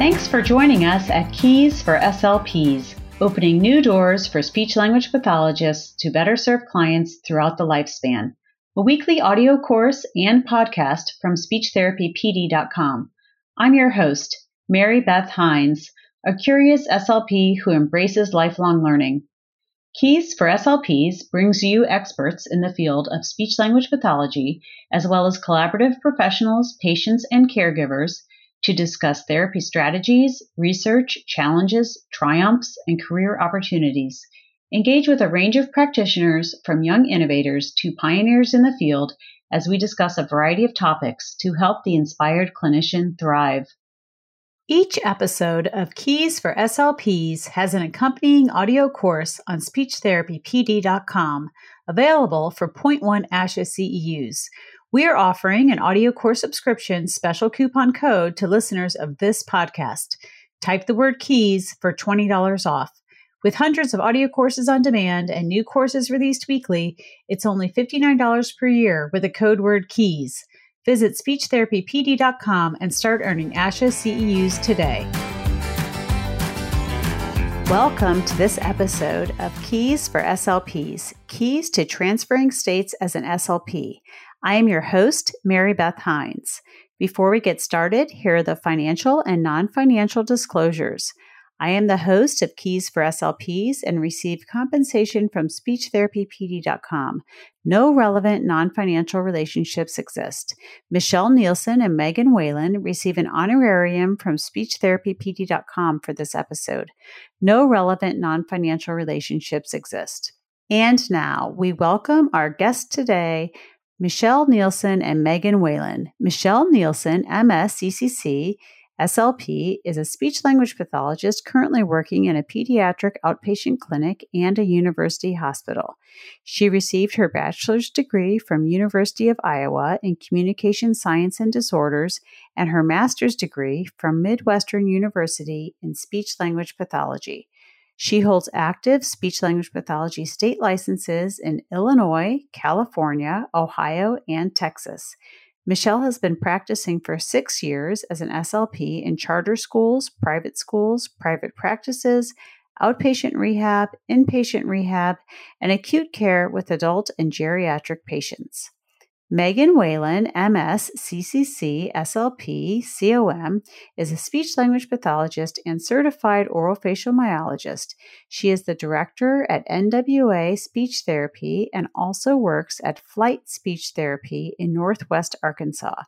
Thanks for joining us at Keys for SLPs, opening new doors for speech language pathologists to better serve clients throughout the lifespan. A weekly audio course and podcast from SpeechTherapyPD.com. I'm your host, Mary Beth Hines, a curious SLP who embraces lifelong learning. Keys for SLPs brings you experts in the field of speech language pathology, as well as collaborative professionals, patients, and caregivers to discuss therapy strategies, research, challenges, triumphs, and career opportunities. Engage with a range of practitioners from young innovators to pioneers in the field as we discuss a variety of topics to help the inspired clinician thrive. Each episode of Keys for SLPs has an accompanying audio course on speechtherapypd.com available for 0.1 ASHA CEUs. We are offering an audio course subscription special coupon code to listeners of this podcast. Type the word keys for $20 off. With hundreds of audio courses on demand and new courses released weekly, it's only $59 per year with the code word keys. Visit speechtherapypd.com and start earning ASHA CEUs today. Welcome to this episode of Keys for SLPs Keys to Transferring States as an SLP. I am your host, Mary Beth Hines. Before we get started, here are the financial and non financial disclosures. I am the host of Keys for SLPs and receive compensation from SpeechTherapyPD.com. No relevant non financial relationships exist. Michelle Nielsen and Megan Whalen receive an honorarium from SpeechTherapyPD.com for this episode. No relevant non financial relationships exist. And now we welcome our guest today, Michelle Nielsen and Megan Whalen. Michelle Nielsen, MSCCC, SLP is a speech language pathologist currently working in a pediatric outpatient clinic and a university hospital. She received her bachelor's degree from University of Iowa in communication science and disorders and her master's degree from Midwestern University in speech language pathology. She holds active speech language pathology state licenses in Illinois, California, Ohio, and Texas. Michelle has been practicing for six years as an SLP in charter schools, private schools, private practices, outpatient rehab, inpatient rehab, and acute care with adult and geriatric patients. Megan Whalen, MS, CCC, SLP, COM, is a speech language pathologist and certified orofacial myologist. She is the director at NWA Speech Therapy and also works at Flight Speech Therapy in Northwest Arkansas.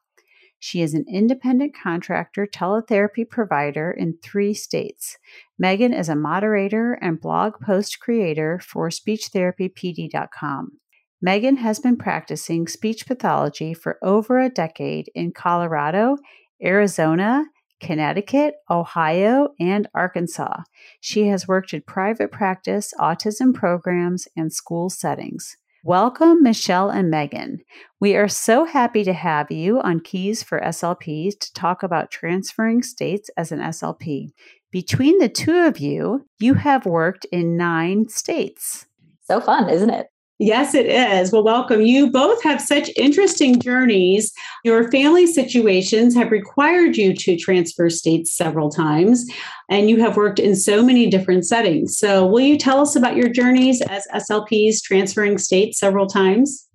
She is an independent contractor teletherapy provider in three states. Megan is a moderator and blog post creator for SpeechTherapyPD.com. Megan has been practicing speech pathology for over a decade in Colorado, Arizona, Connecticut, Ohio, and Arkansas. She has worked in private practice, autism programs, and school settings. Welcome, Michelle and Megan. We are so happy to have you on Keys for SLPs to talk about transferring states as an SLP. Between the two of you, you have worked in nine states. So fun, isn't it? Yes, it is. Well, welcome. You both have such interesting journeys. Your family situations have required you to transfer states several times, and you have worked in so many different settings. So, will you tell us about your journeys as SLPs transferring states several times?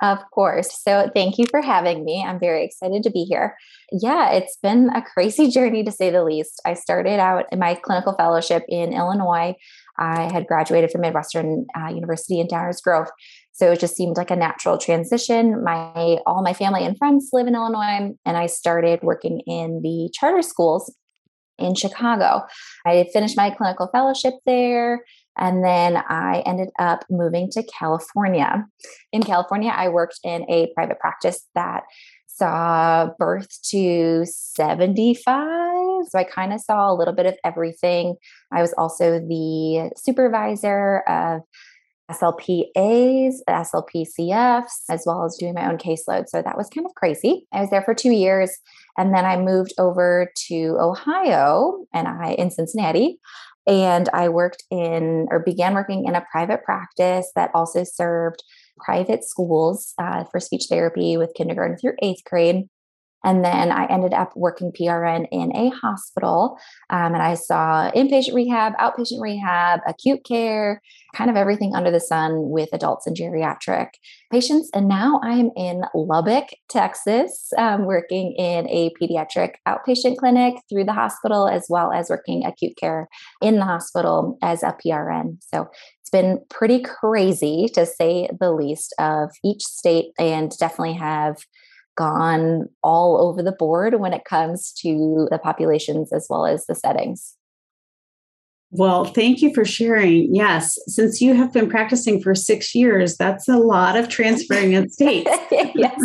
Of course. So, thank you for having me. I'm very excited to be here. Yeah, it's been a crazy journey to say the least. I started out in my clinical fellowship in Illinois I had graduated from Midwestern uh, University in Downers Grove. So it just seemed like a natural transition. My all my family and friends live in Illinois, and I started working in the charter schools in Chicago. I finished my clinical fellowship there, and then I ended up moving to California. In California, I worked in a private practice that saw birth to 75 so I kind of saw a little bit of everything. I was also the supervisor of SLPAs, SLPCFs, as well as doing my own caseload. So that was kind of crazy. I was there for two years. And then I moved over to Ohio and I in Cincinnati. And I worked in or began working in a private practice that also served private schools uh, for speech therapy with kindergarten through eighth grade. And then I ended up working PRN in a hospital. Um, and I saw inpatient rehab, outpatient rehab, acute care, kind of everything under the sun with adults and geriatric patients. And now I am in Lubbock, Texas, um, working in a pediatric outpatient clinic through the hospital, as well as working acute care in the hospital as a PRN. So it's been pretty crazy to say the least of each state and definitely have gone all over the board when it comes to the populations as well as the settings. Well, thank you for sharing. Yes, since you have been practicing for six years, that's a lot of transferring in states. yes.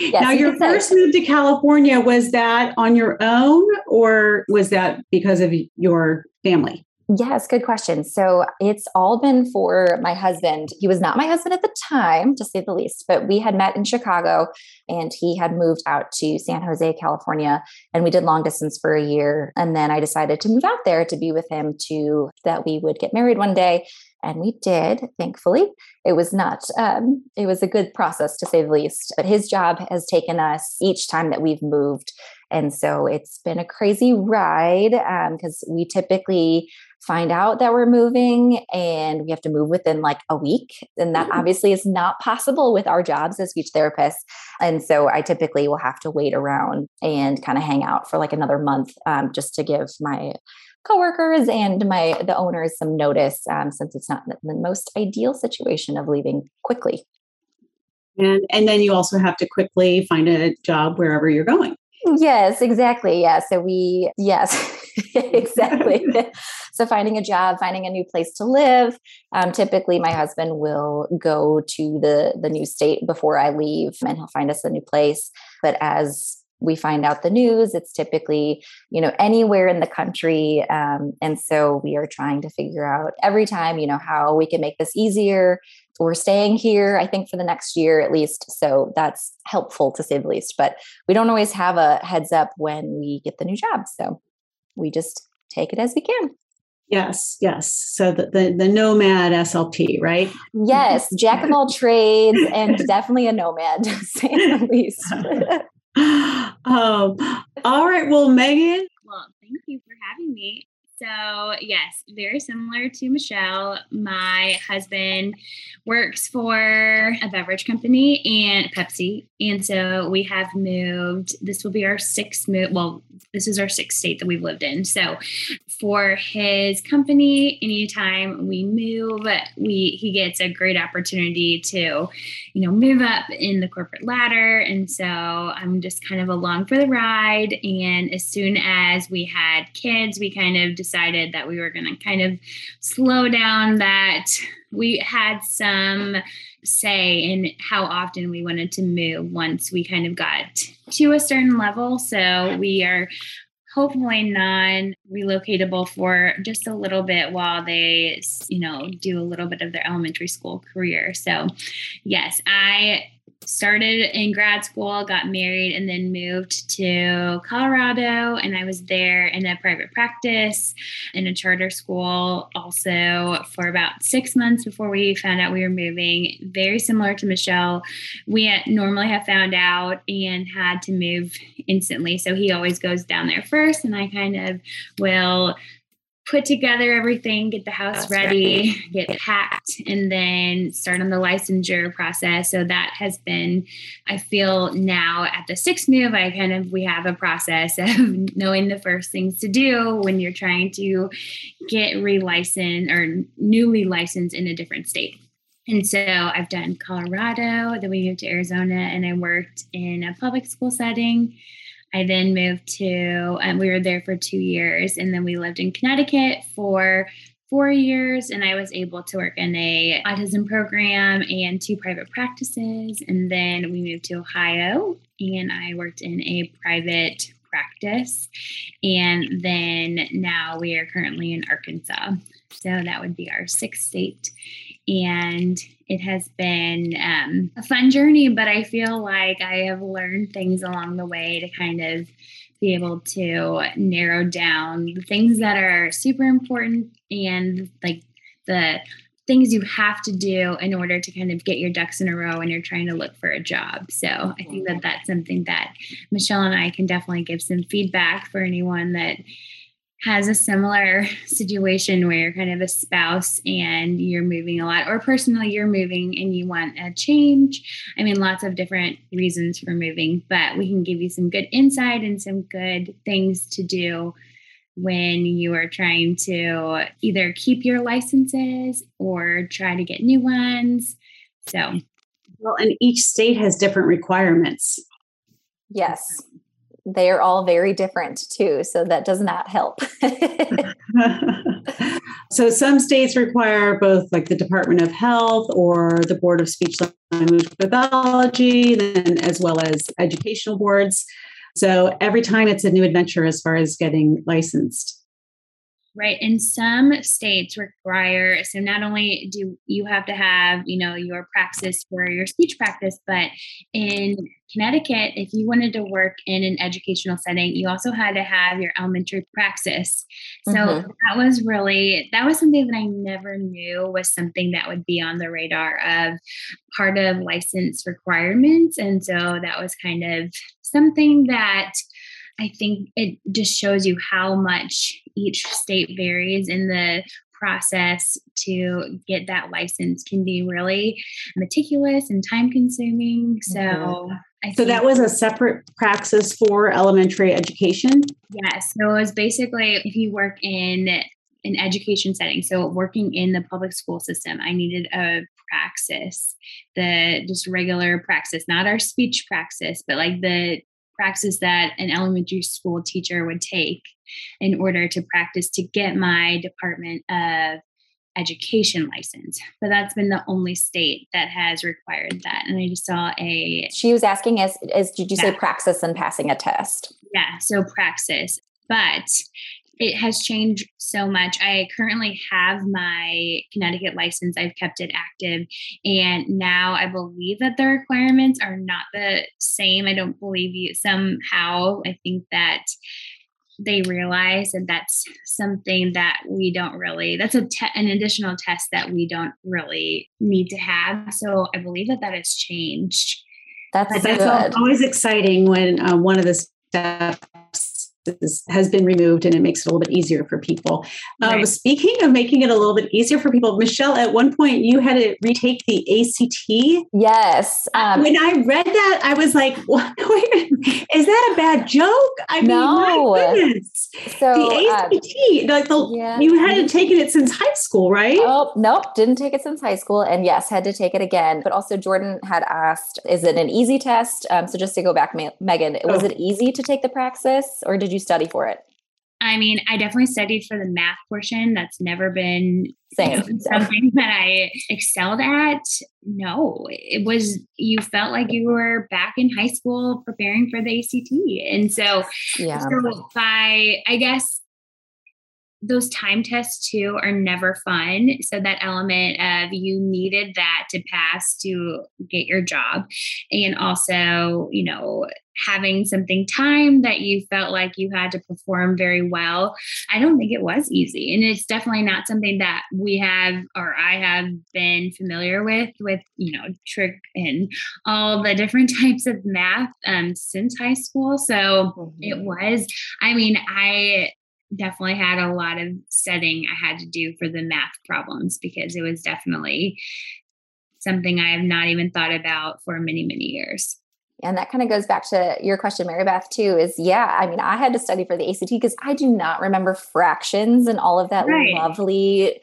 yes. Now, your first move to California, was that on your own or was that because of your family? Yes, good question. So it's all been for my husband. He was not my husband at the time, to say the least, but we had met in Chicago and he had moved out to San Jose, California, and we did long distance for a year. And then I decided to move out there to be with him to that we would get married one day. And we did, thankfully. It was not, um, it was a good process to say the least. But his job has taken us each time that we've moved. And so it's been a crazy ride because um, we typically find out that we're moving and we have to move within like a week. And that mm-hmm. obviously is not possible with our jobs as speech therapists. And so I typically will have to wait around and kind of hang out for like another month um, just to give my coworkers and my the owners some notice um, since it's not the most ideal situation of leaving quickly. And and then you also have to quickly find a job wherever you're going. Yes, exactly. Yeah. So we yes. exactly. so finding a job, finding a new place to live. Um, typically, my husband will go to the the new state before I leave, and he'll find us a new place. But as we find out the news it's typically you know anywhere in the country um, and so we are trying to figure out every time you know how we can make this easier we're staying here i think for the next year at least so that's helpful to say the least but we don't always have a heads up when we get the new job so we just take it as we can. Yes, yes. So the, the, the nomad SLP, right? Yes, jack of all trades and definitely a nomad, to say the least. um, all right. Well, Megan. Well, thank you for having me. So, yes, very similar to Michelle. My husband works for a beverage company and Pepsi. And so we have moved, this will be our sixth move. Well, this is our sixth state that we've lived in. So, for his company, anytime we move, we he gets a great opportunity to, you know, move up in the corporate ladder. And so I'm just kind of along for the ride. And as soon as we had kids, we kind of decided that we were going to kind of slow down that we had some say in how often we wanted to move once we kind of got to a certain level. So we are hopefully non relocatable for just a little bit while they, you know, do a little bit of their elementary school career. So, yes, I started in grad school, got married, and then moved to Colorado. And I was there in a private practice in a charter school also for about six months before we found out we were moving. Very similar to Michelle. We normally have found out and had to move instantly. So he always goes down there first, and I kind of will put together everything, get the house ready, get packed, and then start on the licensure process. So that has been, I feel now at the sixth move, I kind of, we have a process of knowing the first things to do when you're trying to get relicensed or newly licensed in a different state. And so I've done Colorado, then we moved to Arizona, and I worked in a public school setting. I then moved to, um, we were there for two years, and then we lived in Connecticut for four years and i was able to work in a autism program and two private practices and then we moved to ohio and i worked in a private practice and then now we are currently in arkansas. So that would be our sixth state and it has been um, a fun journey, but I feel like I have learned things along the way to kind of be able to narrow down the things that are super important and like the things you have to do in order to kind of get your ducks in a row when you're trying to look for a job. So I think that that's something that Michelle and I can definitely give some feedback for anyone that has a similar situation where you're kind of a spouse and you're moving a lot, or personally you're moving and you want a change. I mean, lots of different reasons for moving, but we can give you some good insight and some good things to do when you are trying to either keep your licenses or try to get new ones. So, well, and each state has different requirements. Yes. They are all very different too, so that does not help. so some states require both like the Department of Health or the Board of Speech Language Pathology, then as well as educational boards. So every time it's a new adventure as far as getting licensed. Right. And some states require, so not only do you have to have, you know, your praxis for your speech praxis, but in Connecticut, if you wanted to work in an educational setting, you also had to have your elementary praxis. So mm-hmm. that was really, that was something that I never knew was something that would be on the radar of part of license requirements. And so that was kind of something that I think it just shows you how much each state varies in the process to get that license can be really meticulous and time consuming. So mm-hmm. so that was a separate praxis for elementary education? Yes. So it was basically if you work in an education setting, so working in the public school system, I needed a praxis, the just regular praxis, not our speech praxis, but like the praxis that an elementary school teacher would take in order to practice to get my Department of Education license. But that's been the only state that has required that. And I just saw a. She was asking, as, as did you yeah. say praxis and passing a test? Yeah, so praxis. But it has changed so much. I currently have my Connecticut license. I've kept it active. And now I believe that the requirements are not the same. I don't believe you somehow. I think that they realize that that's something that we don't really that's a te- an additional test that we don't really need to have so i believe that that has changed that's, that's always exciting when uh, one of the steps is, has been removed and it makes it a little bit easier for people. Um, right. Um, speaking of making it a little bit easier for people, Michelle, at one point you had to retake the ACT. Yes. Um, when I read that, I was like, what? is that a bad joke? I mean, no. my goodness. So the ACT, uh, like the, yeah. you hadn't taken it since high school, right? Oh, nope. Didn't take it since high school. And yes, had to take it again. But also Jordan had asked, is it an easy test? Um, so just to go back, Megan, was oh. it easy to take the praxis or did you study for it? I mean, I definitely studied for the math portion. That's never been you know, something that I excelled at. No, it was, you felt like you were back in high school preparing for the ACT. And so, yeah. so by, I guess, those time tests too are never fun. So that element of you needed that to pass to get your job. And also, you know, having something time that you felt like you had to perform very well. I don't think it was easy. And it's definitely not something that we have or I have been familiar with, with, you know, trick and all the different types of math um, since high school. So mm-hmm. it was, I mean, I definitely had a lot of setting I had to do for the math problems because it was definitely something I have not even thought about for many, many years. And that kind of goes back to your question, Mary Beth, too, is yeah, I mean, I had to study for the ACT because I do not remember fractions and all of that right. lovely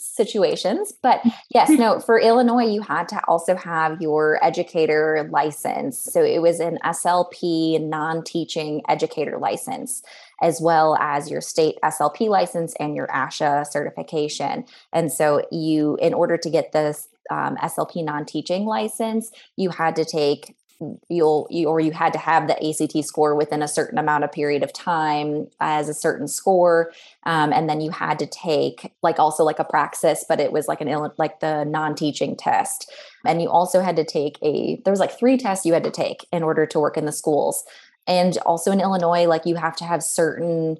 situations. But yes, no, for Illinois, you had to also have your educator license. So it was an SLP non teaching educator license, as well as your state SLP license and your ASHA certification. And so you, in order to get this um, SLP non teaching license, you had to take you'll you, or you had to have the ACT score within a certain amount of period of time as a certain score, um, and then you had to take like also like a praxis, but it was like an like the non-teaching test, and you also had to take a there was like three tests you had to take in order to work in the schools, and also in Illinois like you have to have certain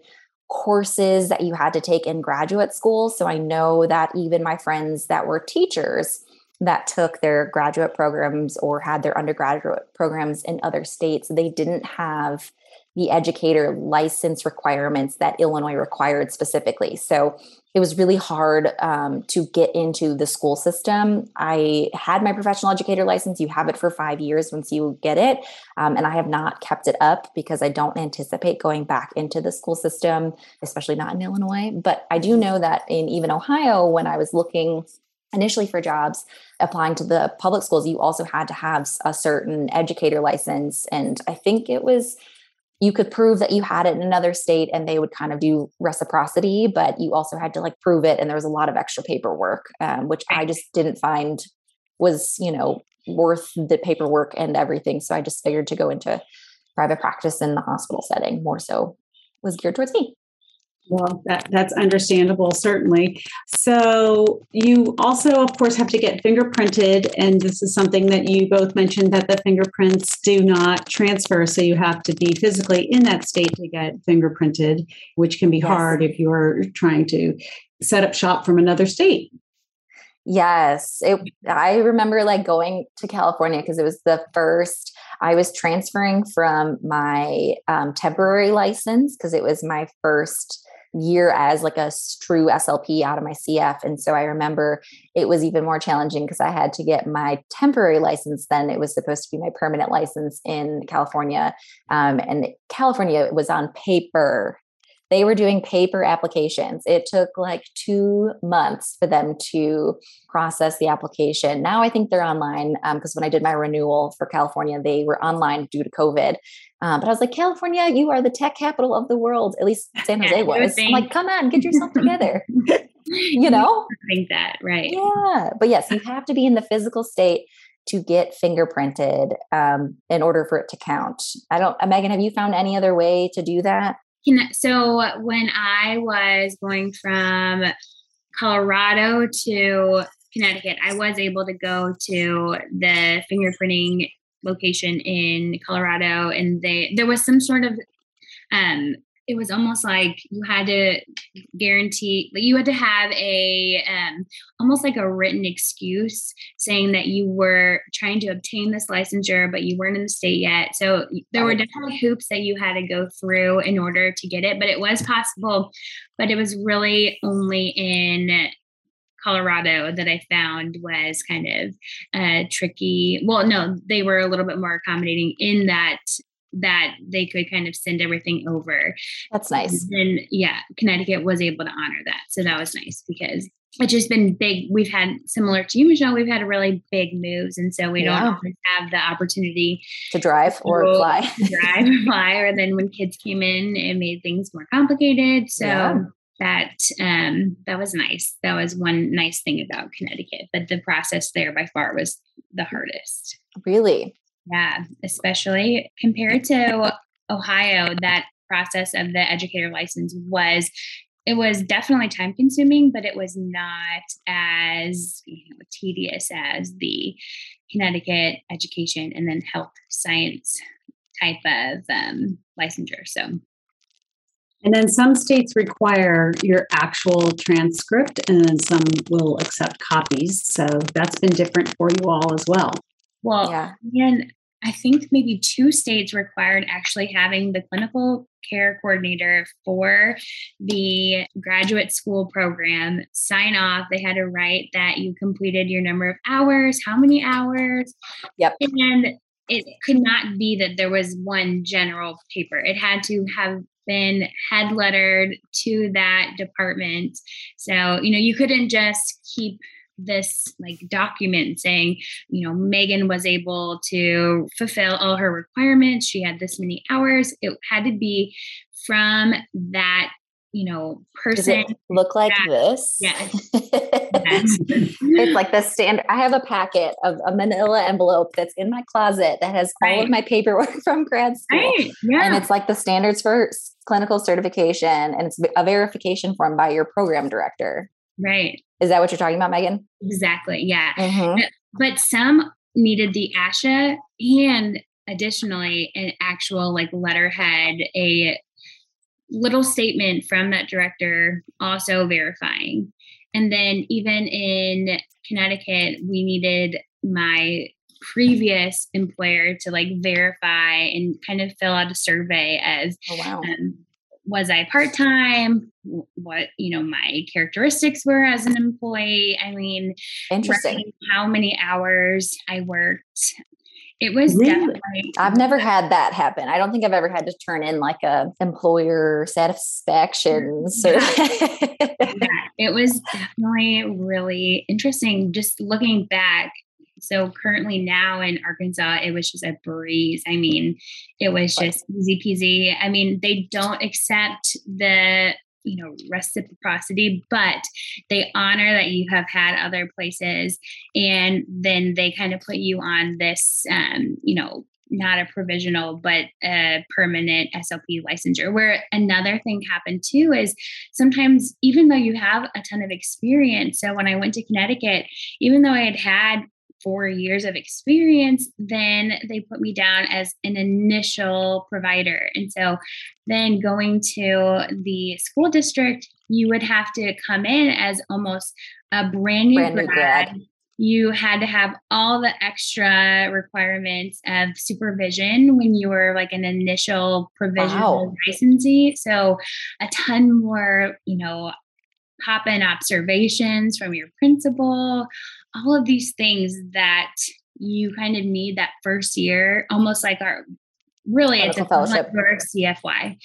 courses that you had to take in graduate school. So I know that even my friends that were teachers that took their graduate programs or had their undergraduate programs in other states, they didn't have the educator license requirements that Illinois required specifically. So it was really hard um, to get into the school system. I had my professional educator license. You have it for five years once you get it. Um, and I have not kept it up because I don't anticipate going back into the school system, especially not in Illinois. But I do know that in even Ohio, when I was looking initially for jobs applying to the public schools you also had to have a certain educator license. And i think it was you could prove that you had it in another state and they would kind of do reciprocity but you also had to like prove it and there was a lot of extra paperwork um, which i just didn't find was you know worth the paperwork and everything. So i just figured to go into private practice in the hospital setting more so was geared towards me well, that, that's understandable, certainly. So, you also, of course, have to get fingerprinted. And this is something that you both mentioned that the fingerprints do not transfer. So, you have to be physically in that state to get fingerprinted, which can be yes. hard if you're trying to set up shop from another state. Yes, it, I remember like going to California because it was the first. I was transferring from my um, temporary license because it was my first year as like a true SLP out of my CF. And so I remember it was even more challenging because I had to get my temporary license. Then it was supposed to be my permanent license in California. Um, and California was on paper they were doing paper applications. It took like two months for them to process the application. Now I think they're online because um, when I did my renewal for California, they were online due to COVID. Um, but I was like, California, you are the tech capital of the world. At least San Jose was. I'm like, come on, get yourself together. you know? I think that, right. Yeah. But yes, you have to be in the physical state to get fingerprinted um, in order for it to count. I don't, Megan, have you found any other way to do that? So when I was going from Colorado to Connecticut, I was able to go to the fingerprinting location in Colorado, and they there was some sort of um, it was almost like you had to guarantee like you had to have a um, almost like a written excuse saying that you were trying to obtain this licensure but you weren't in the state yet. So there were definitely hoops that you had to go through in order to get it but it was possible. But it was really only in Colorado that I found was kind of uh, tricky. Well, no, they were a little bit more accommodating in that that they could kind of send everything over. That's nice. And yeah, Connecticut was able to honor that. So that was nice because it's just been big. We've had similar to you, Michelle, we've had really big moves. And so we yeah. don't always have the opportunity to drive or to fly. drive or fly. Or then when kids came in, it made things more complicated. So yeah. that um that was nice. That was one nice thing about Connecticut. But the process there by far was the hardest. Really? Yeah, especially compared to Ohio, that process of the educator license was it was definitely time consuming, but it was not as you know, tedious as the Connecticut education and then health science type of um, licensure. So, and then some states require your actual transcript, and then some will accept copies. So that's been different for you all as well. Well, yeah. and I think maybe two states required actually having the clinical care coordinator for the graduate school program sign off. They had to write that you completed your number of hours, how many hours. Yep. And it could not be that there was one general paper. It had to have been head lettered to that department. So, you know, you couldn't just keep this like document saying, you know, Megan was able to fulfill all her requirements. She had this many hours. It had to be from that you know person look like that, this yes, yes. it's like the standard i have a packet of a manila envelope that's in my closet that has right. all of my paperwork from grad school right. yeah. and it's like the standards for clinical certification and it's a verification form by your program director right is that what you're talking about, Megan? Exactly. Yeah. Mm-hmm. But some needed the ASHA and additionally an actual like letterhead, a little statement from that director also verifying. And then even in Connecticut, we needed my previous employer to like verify and kind of fill out a survey as oh, wow. um, was I part time? What you know my characteristics were as an employee. I mean, interesting. How many hours I worked. It was really? definitely. I've never had that happen. I don't think I've ever had to turn in like a employer satisfaction. Yeah. Mm-hmm. yeah, it was definitely really interesting. Just looking back, so currently now in Arkansas, it was just a breeze. I mean, it was just easy peasy. I mean, they don't accept the you know reciprocity but they honor that you have had other places and then they kind of put you on this um, you know not a provisional but a permanent SLP licensure. Where another thing happened too is sometimes even though you have a ton of experience, so when I went to Connecticut, even though I had had four years of experience, then they put me down as an initial provider. And so then going to the school district, you would have to come in as almost a brand new, brand new grad. grad. You had to have all the extra requirements of supervision when you were like an initial provisional wow. licensee. So a ton more, you know, pop in observations from your principal, all of these things that you kind of need that first year, almost like our really it's a fellowship for CFY.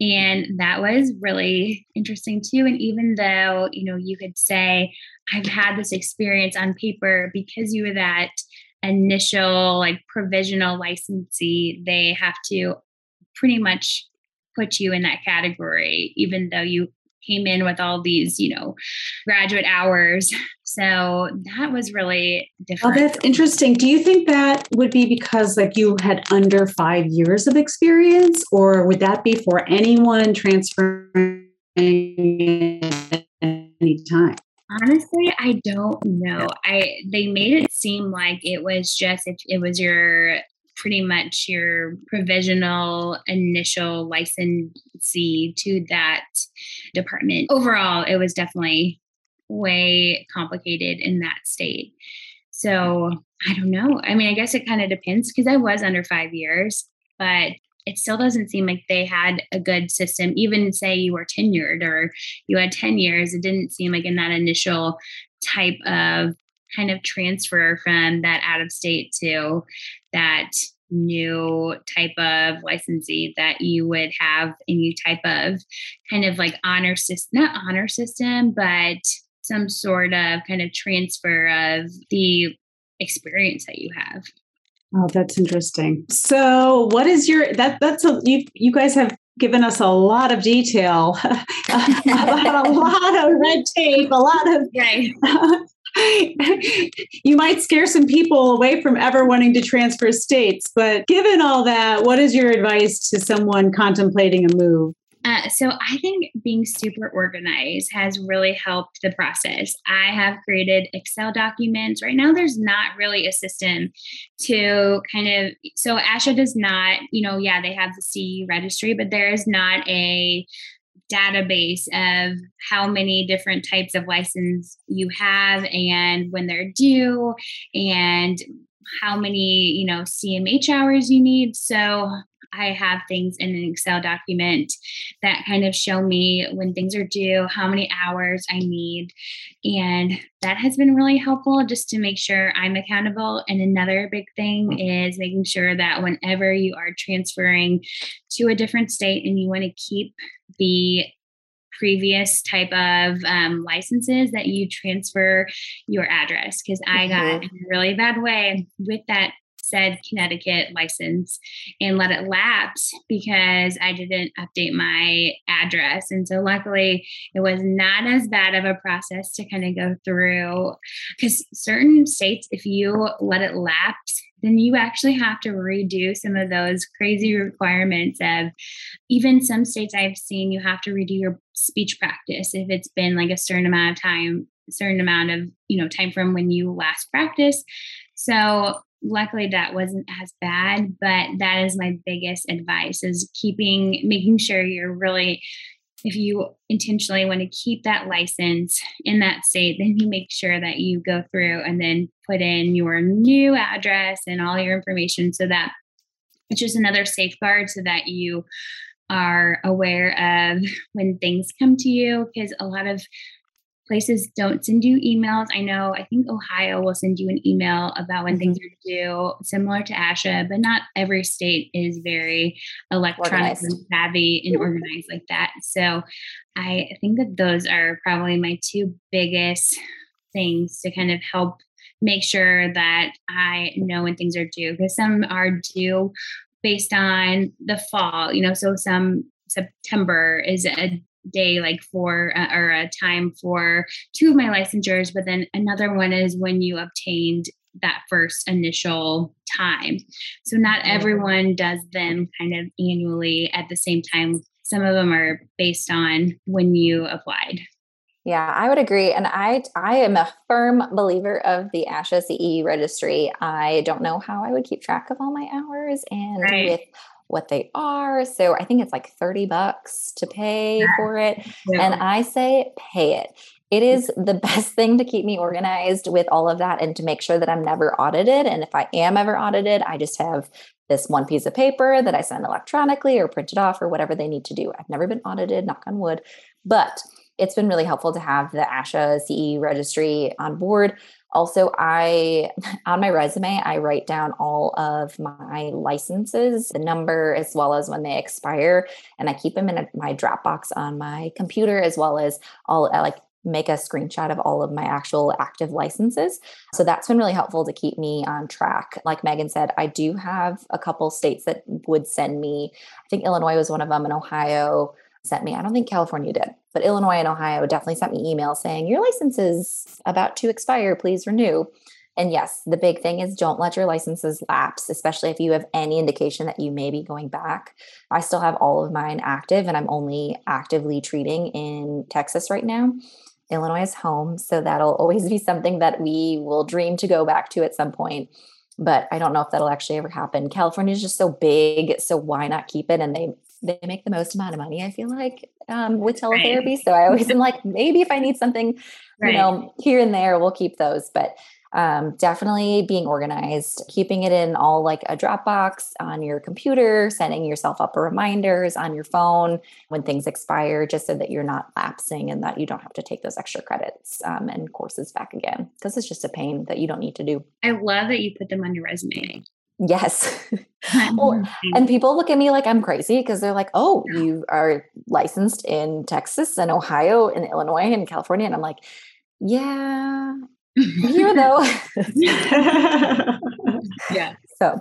And that was really interesting too. And even though, you know, you could say, I've had this experience on paper because you were that initial like provisional licensee, they have to pretty much put you in that category, even though you came in with all these, you know, graduate hours. So that was really different. Oh, that's interesting. Do you think that would be because like you had under five years of experience, or would that be for anyone transferring any time? Honestly, I don't know. I they made it seem like it was just if it was your pretty much your provisional initial licensee to that department. Overall, it was definitely way complicated in that state. So I don't know. I mean, I guess it kind of depends because I was under five years, but it still doesn't seem like they had a good system. Even say you were tenured or you had 10 years, it didn't seem like in that initial type of kind of transfer from that out of state to that new type of licensee that you would have a new type of kind of like honor system, not honor system, but some sort of kind of transfer of the experience that you have. Oh, that's interesting. So, what is your that that's a you you guys have given us a lot of detail about a lot of red tape, a lot of right. you might scare some people away from ever wanting to transfer states. But given all that, what is your advice to someone contemplating a move? Uh, so I think being super organized has really helped the process. I have created Excel documents. Right now, there's not really a system to kind of, so ASHA does not, you know, yeah, they have the CE registry, but there is not a database of how many different types of license you have and when they're due and how many you know cmh hours you need. So I have things in an Excel document that kind of show me when things are due, how many hours I need. And that has been really helpful just to make sure I'm accountable. And another big thing is making sure that whenever you are transferring to a different state and you want to keep the previous type of um, licenses that you transfer your address because I got mm-hmm. in a really bad way with that said Connecticut license and let it lapse because I didn't update my address. And so luckily it was not as bad of a process to kind of go through because certain states, if you let it lapse, then you actually have to redo some of those crazy requirements of even some states I've seen you have to redo your speech praxis if it's been like a certain amount of time certain amount of you know time from when you last practice so luckily that wasn't as bad, but that is my biggest advice is keeping making sure you're really if you intentionally want to keep that license in that state, then you make sure that you go through and then put in your new address and all your information so that it's just another safeguard so that you are aware of when things come to you because a lot of places don't send you emails. I know, I think Ohio will send you an email about when mm-hmm. things are due, similar to ASHA, but not every state is very electronic and savvy and organized like that. So I think that those are probably my two biggest things to kind of help make sure that I know when things are due because some are due based on the fall, you know, so some September is a day like for uh, or a time for two of my licensures but then another one is when you obtained that first initial time so not mm-hmm. everyone does them kind of annually at the same time some of them are based on when you applied yeah, I would agree. And I I am a firm believer of the ASHA CE registry. I don't know how I would keep track of all my hours and right. with what they are. So I think it's like 30 bucks to pay yeah. for it. Yeah. And I say pay it. It is the best thing to keep me organized with all of that and to make sure that I'm never audited. And if I am ever audited, I just have this one piece of paper that I send electronically or print it off or whatever they need to do. I've never been audited, knock on wood. But it's been really helpful to have the ASHA CE registry on board. Also, I on my resume, I write down all of my licenses, the number as well as when they expire, and I keep them in my Dropbox on my computer as well as all I like make a screenshot of all of my actual active licenses. So that's been really helpful to keep me on track. Like Megan said, I do have a couple states that would send me. I think Illinois was one of them, and Ohio sent me. I don't think California did, but Illinois and Ohio definitely sent me emails saying your license is about to expire. Please renew. And yes, the big thing is don't let your licenses lapse, especially if you have any indication that you may be going back. I still have all of mine active, and I'm only actively treating in Texas right now. Illinois is home, so that'll always be something that we will dream to go back to at some point. But I don't know if that'll actually ever happen. California is just so big, so why not keep it? And they they make the most amount of money, I feel like, um, with teletherapy. Right. So I always am like, maybe if I need something, right. you know, here and there, we'll keep those. But um, definitely being organized, keeping it in all like a Dropbox on your computer, setting yourself up reminders on your phone when things expire, just so that you're not lapsing and that you don't have to take those extra credits um, and courses back again. Because it's just a pain that you don't need to do. I love that you put them on your resume. Yes. well, mm-hmm. and people look at me like I'm crazy because they're like, oh, you are licensed in Texas and Ohio and Illinois and California. And I'm like, yeah, here though. yeah. So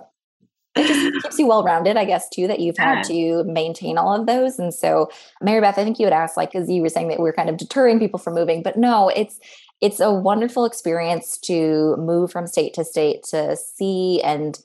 it just keeps you well rounded, I guess, too, that you've yeah. had to maintain all of those. And so, Mary Beth, I think you would ask, like, because you were saying that we're kind of deterring people from moving, but no, it's it's a wonderful experience to move from state to state to see and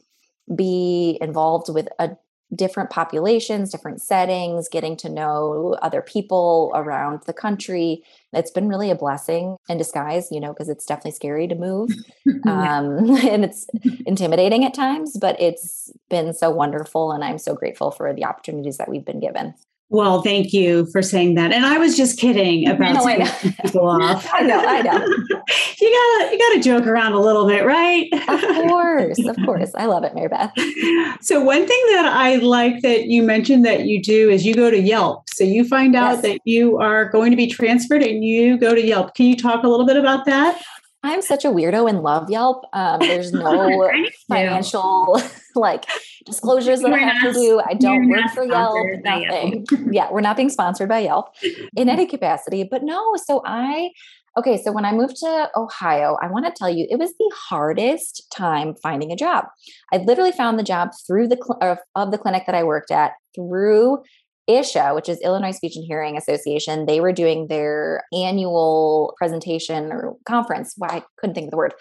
be involved with a different populations, different settings, getting to know other people around the country. It's been really a blessing in disguise, you know, because it's definitely scary to move um, and it's intimidating at times, but it's been so wonderful. And I'm so grateful for the opportunities that we've been given. Well, thank you for saying that. And I was just kidding about no, taking people off. I know, I know. you gotta you gotta joke around a little bit, right? of course, of course. I love it, Mary Beth. So one thing that I like that you mentioned that you do is you go to Yelp. So you find out yes. that you are going to be transferred and you go to Yelp. Can you talk a little bit about that? I'm such a weirdo and love Yelp. Um, there's no financial like disclosures that I have not, to do. I don't work for Yelp. Nothing. Yelp. yeah, we're not being sponsored by Yelp in any capacity. But no, so I okay. So when I moved to Ohio, I want to tell you it was the hardest time finding a job. I literally found the job through the cl- of the clinic that I worked at through ISHA, which is Illinois Speech and Hearing Association, they were doing their annual presentation or conference. Why well, I couldn't think of the word.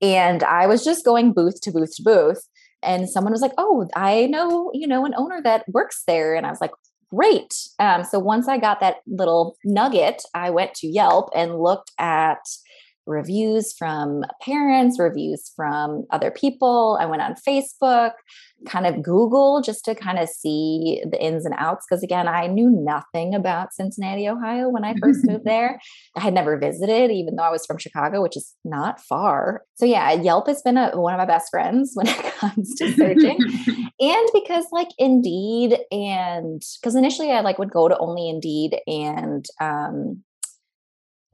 And I was just going booth to booth to booth. And someone was like, Oh, I know, you know, an owner that works there. And I was like, Great. Um, so once I got that little nugget, I went to Yelp and looked at reviews from parents, reviews from other people. I went on Facebook, kind of Google just to kind of see the ins and outs. Because again, I knew nothing about Cincinnati, Ohio when I first moved there. I had never visited, even though I was from Chicago, which is not far. So yeah, Yelp has been a, one of my best friends when it comes to searching. and because like Indeed and because initially I like would go to only Indeed and um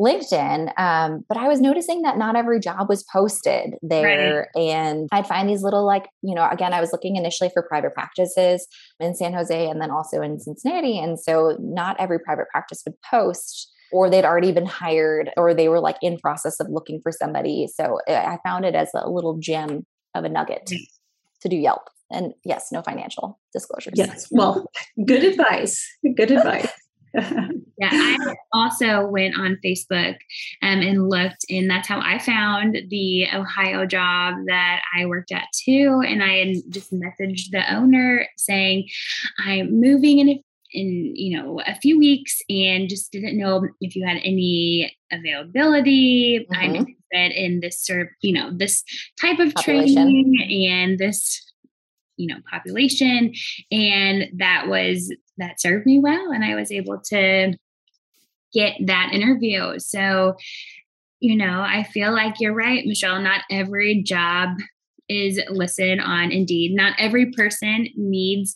LinkedIn, um, but I was noticing that not every job was posted there. Right. And I'd find these little, like, you know, again, I was looking initially for private practices in San Jose and then also in Cincinnati. And so not every private practice would post or they'd already been hired or they were like in process of looking for somebody. So I found it as a little gem of a nugget to do Yelp. And yes, no financial disclosures. Yes. Well, good advice. Good advice. yeah, I also went on Facebook um, and looked, and that's how I found the Ohio job that I worked at too. And I had just messaged the owner saying, "I'm moving in a, in you know a few weeks, and just didn't know if you had any availability. Mm-hmm. I'm interested in this sort you know this type of Population. training and this." You know population and that was that served me well and i was able to get that interview. So you know i feel like you're right michelle not every job is listed on indeed. Not every person needs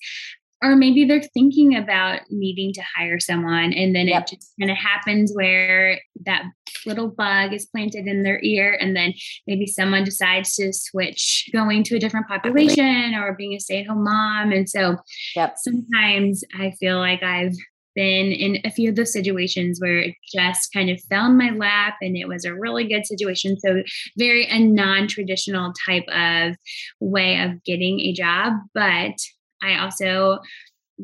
or maybe they're thinking about needing to hire someone and then yep. it just kind of happens where that little bug is planted in their ear and then maybe someone decides to switch going to a different population or being a stay-at-home mom and so yep. sometimes i feel like i've been in a few of those situations where it just kind of fell in my lap and it was a really good situation. So, very a non traditional type of way of getting a job. But I also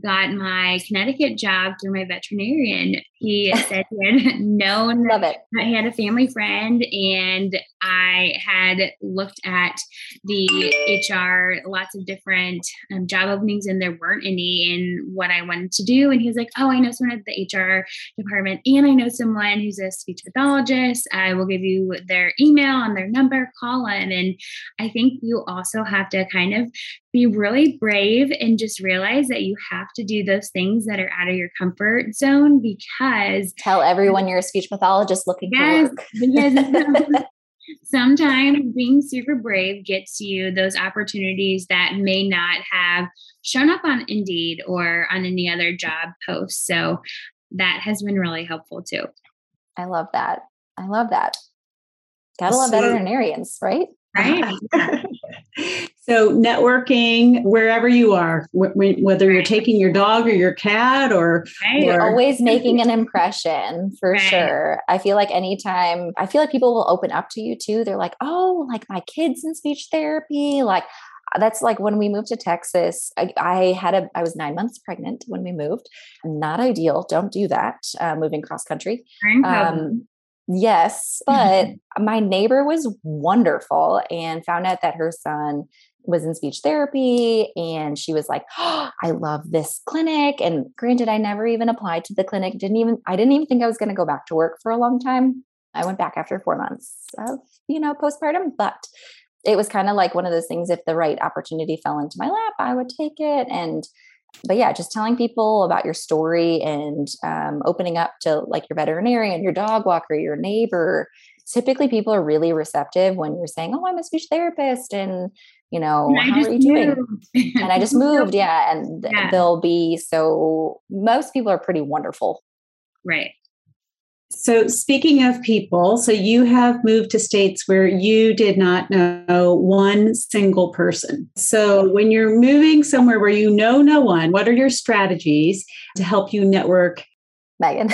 got my Connecticut job through my veterinarian. He said he had known Love it. he had a family friend, and I had looked at the HR, lots of different um, job openings, and there weren't any in what I wanted to do. And he was like, Oh, I know someone at the HR department, and I know someone who's a speech pathologist. I will give you their email and their number, call them. And I think you also have to kind of be really brave and just realize that you have to do those things that are out of your comfort zone because tell everyone you're a speech pathologist looking yes, for work. because sometimes being super brave gets you those opportunities that may not have shown up on Indeed or on any other job post. So that has been really helpful too. I love that. I love that. Gotta love so, veterinarians, right? Right. so networking wherever you are, whether you're taking your dog or your cat or, right. you're always making an impression for right. sure. I feel like anytime I feel like people will open up to you too. They're like, oh, like my kids in speech therapy, like that's like when we moved to Texas. I, I, had a, I was nine months pregnant when we moved. Not ideal. Don't do that. Uh, moving cross country. Um, Yes, but my neighbor was wonderful and found out that her son was in speech therapy and she was like, oh, "I love this clinic." And granted, I never even applied to the clinic. Didn't even I didn't even think I was going to go back to work for a long time. I went back after 4 months of, you know, postpartum, but it was kind of like one of those things if the right opportunity fell into my lap, I would take it and but yeah, just telling people about your story and um, opening up to like your veterinarian, your dog walker, your neighbor. Typically, people are really receptive when you're saying, "Oh, I'm a speech therapist," and you know, how are you doing? and I just moved, yeah, and yeah. they'll be so. Most people are pretty wonderful, right? So, speaking of people, so you have moved to states where you did not know one single person. So, when you're moving somewhere where you know no one, what are your strategies to help you network? Megan.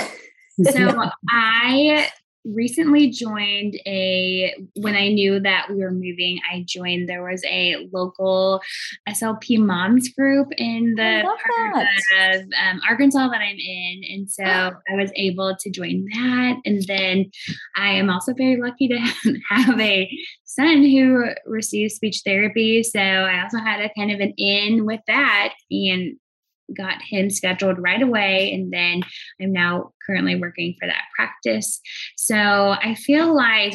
so, I recently joined a when I knew that we were moving, I joined there was a local SLP moms group in the part of um, Arkansas that I'm in. And so I was able to join that. And then I am also very lucky to have a son who receives speech therapy. So I also had a kind of an in with that. And got him scheduled right away. And then I'm now currently working for that practice. So I feel like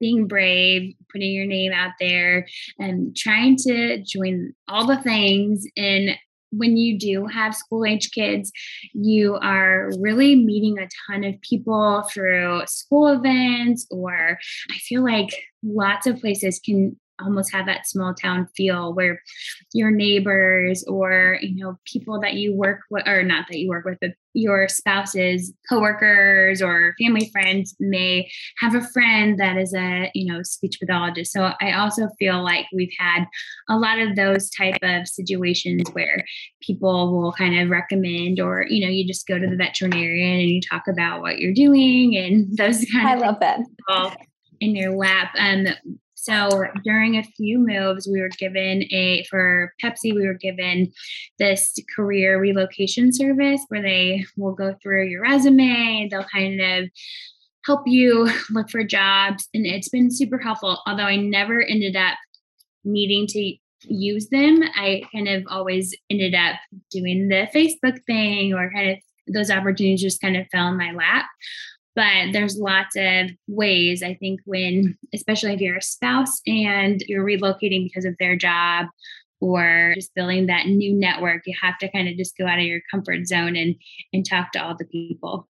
being brave, putting your name out there, and trying to join all the things. And when you do have school age kids, you are really meeting a ton of people through school events, or I feel like lots of places can almost have that small town feel where your neighbors or you know people that you work with or not that you work with but your spouse's coworkers or family friends may have a friend that is a you know speech pathologist so i also feel like we've had a lot of those type of situations where people will kind of recommend or you know you just go to the veterinarian and you talk about what you're doing and those kind I of I love that in your lap. Um, so during a few moves, we were given a, for Pepsi, we were given this career relocation service where they will go through your resume, they'll kind of help you look for jobs. And it's been super helpful, although I never ended up needing to use them. I kind of always ended up doing the Facebook thing or kind of those opportunities just kind of fell in my lap but there's lots of ways i think when especially if you're a spouse and you're relocating because of their job or just building that new network you have to kind of just go out of your comfort zone and and talk to all the people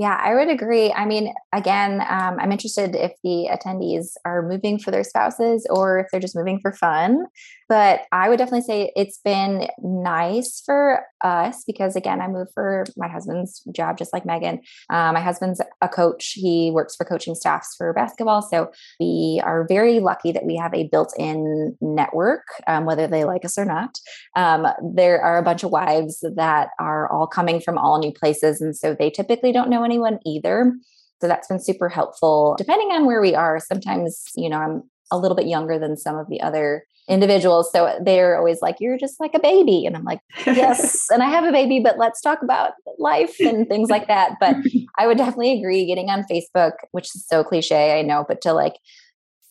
yeah, I would agree. I mean, again, um, I'm interested if the attendees are moving for their spouses or if they're just moving for fun. But I would definitely say it's been nice for us because, again, I moved for my husband's job, just like Megan. Um, my husband's a coach, he works for coaching staffs for basketball. So we are very lucky that we have a built in network, um, whether they like us or not. Um, there are a bunch of wives that are all coming from all new places. And so they typically don't know anyone either. So that's been super helpful. Depending on where we are, sometimes, you know, I'm a little bit younger than some of the other individuals. So they're always like, You're just like a baby. And I'm like, Yes. and I have a baby, but let's talk about life and things like that. But I would definitely agree getting on Facebook, which is so cliche, I know, but to like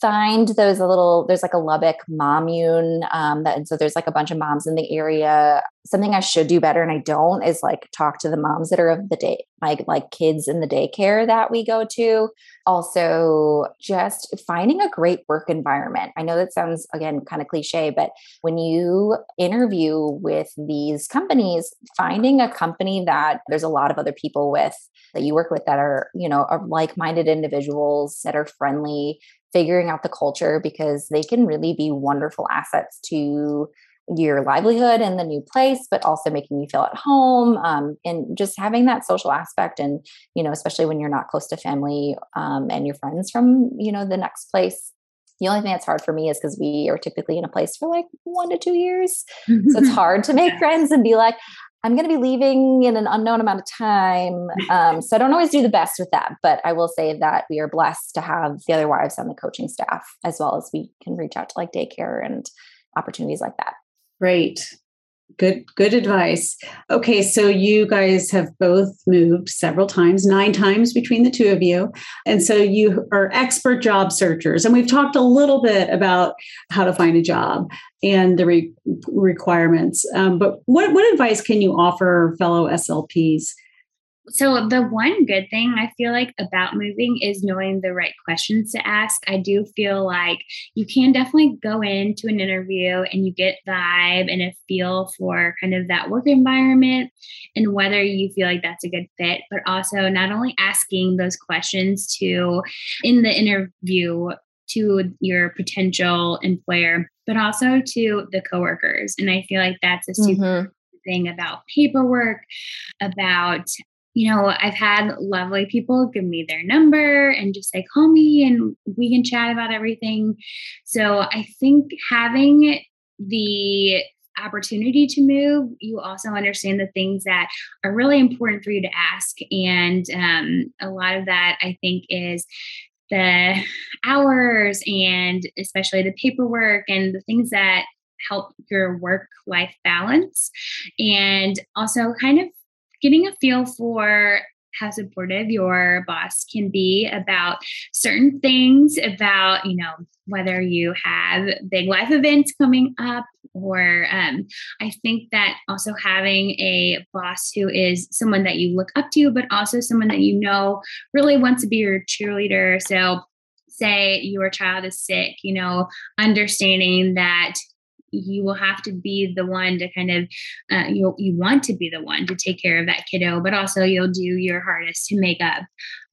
find those a little there's like a lubbock mommune um that and so there's like a bunch of moms in the area. Something i should do better and i don't is like talk to the moms that are of the day like like kids in the daycare that we go to. Also just finding a great work environment. I know that sounds again kind of cliche but when you interview with these companies finding a company that there's a lot of other people with that you work with that are you know are like-minded individuals that are friendly figuring out the culture because they can really be wonderful assets to your livelihood in the new place but also making you feel at home um, and just having that social aspect and you know especially when you're not close to family um, and your friends from you know the next place. The only thing that's hard for me is because we are typically in a place for like one to two years so it's hard to make friends and be like I'm going to be leaving in an unknown amount of time. Um, so I don't always do the best with that, but I will say that we are blessed to have the other wives on the coaching staff, as well as we can reach out to like daycare and opportunities like that. Great. Good, good advice. Okay, so you guys have both moved several times, nine times between the two of you. And so you are expert job searchers. And we've talked a little bit about how to find a job and the re- requirements. Um, but what, what advice can you offer fellow SLPs so the one good thing I feel like about moving is knowing the right questions to ask. I do feel like you can definitely go into an interview and you get vibe and a feel for kind of that work environment and whether you feel like that's a good fit, but also not only asking those questions to in the interview to your potential employer, but also to the coworkers. And I feel like that's a super mm-hmm thing about paperwork, about you know, I've had lovely people give me their number and just say, call me and we can chat about everything. So I think having the opportunity to move, you also understand the things that are really important for you to ask. And um, a lot of that, I think, is the hours and especially the paperwork and the things that help your work life balance. And also, kind of getting a feel for how supportive your boss can be about certain things about you know whether you have big life events coming up or um, i think that also having a boss who is someone that you look up to but also someone that you know really wants to be your cheerleader. So say your child is sick, you know, understanding that you will have to be the one to kind of uh, you you want to be the one to take care of that kiddo but also you'll do your hardest to make up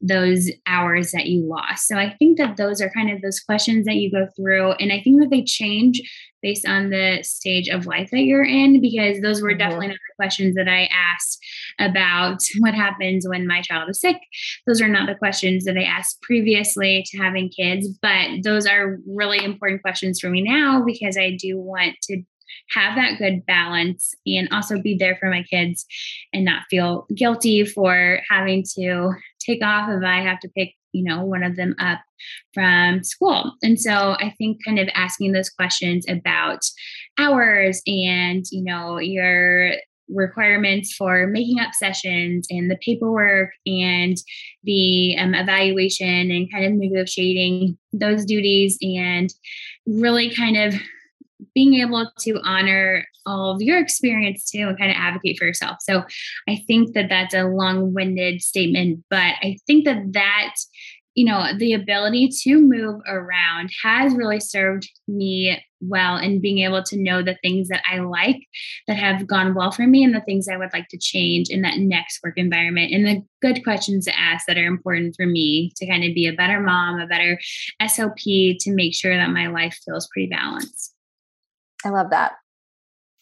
those hours that you lost so i think that those are kind of those questions that you go through and i think that they change based on the stage of life that you're in because those were mm-hmm. definitely not the questions that i asked about what happens when my child is sick those are not the questions that i asked previously to having kids but those are really important questions for me now because i do want to have that good balance and also be there for my kids and not feel guilty for having to take off if I have to pick, you know, one of them up from school. And so I think kind of asking those questions about hours and, you know, your requirements for making up sessions and the paperwork and the um, evaluation and kind of negotiating those duties and really kind of being able to honor all of your experience too and kind of advocate for yourself. So I think that that's a long winded statement, but I think that that, you know, the ability to move around has really served me well in being able to know the things that I like that have gone well for me and the things I would like to change in that next work environment and the good questions to ask that are important for me to kind of be a better mom, a better sop to make sure that my life feels pretty balanced. I love that.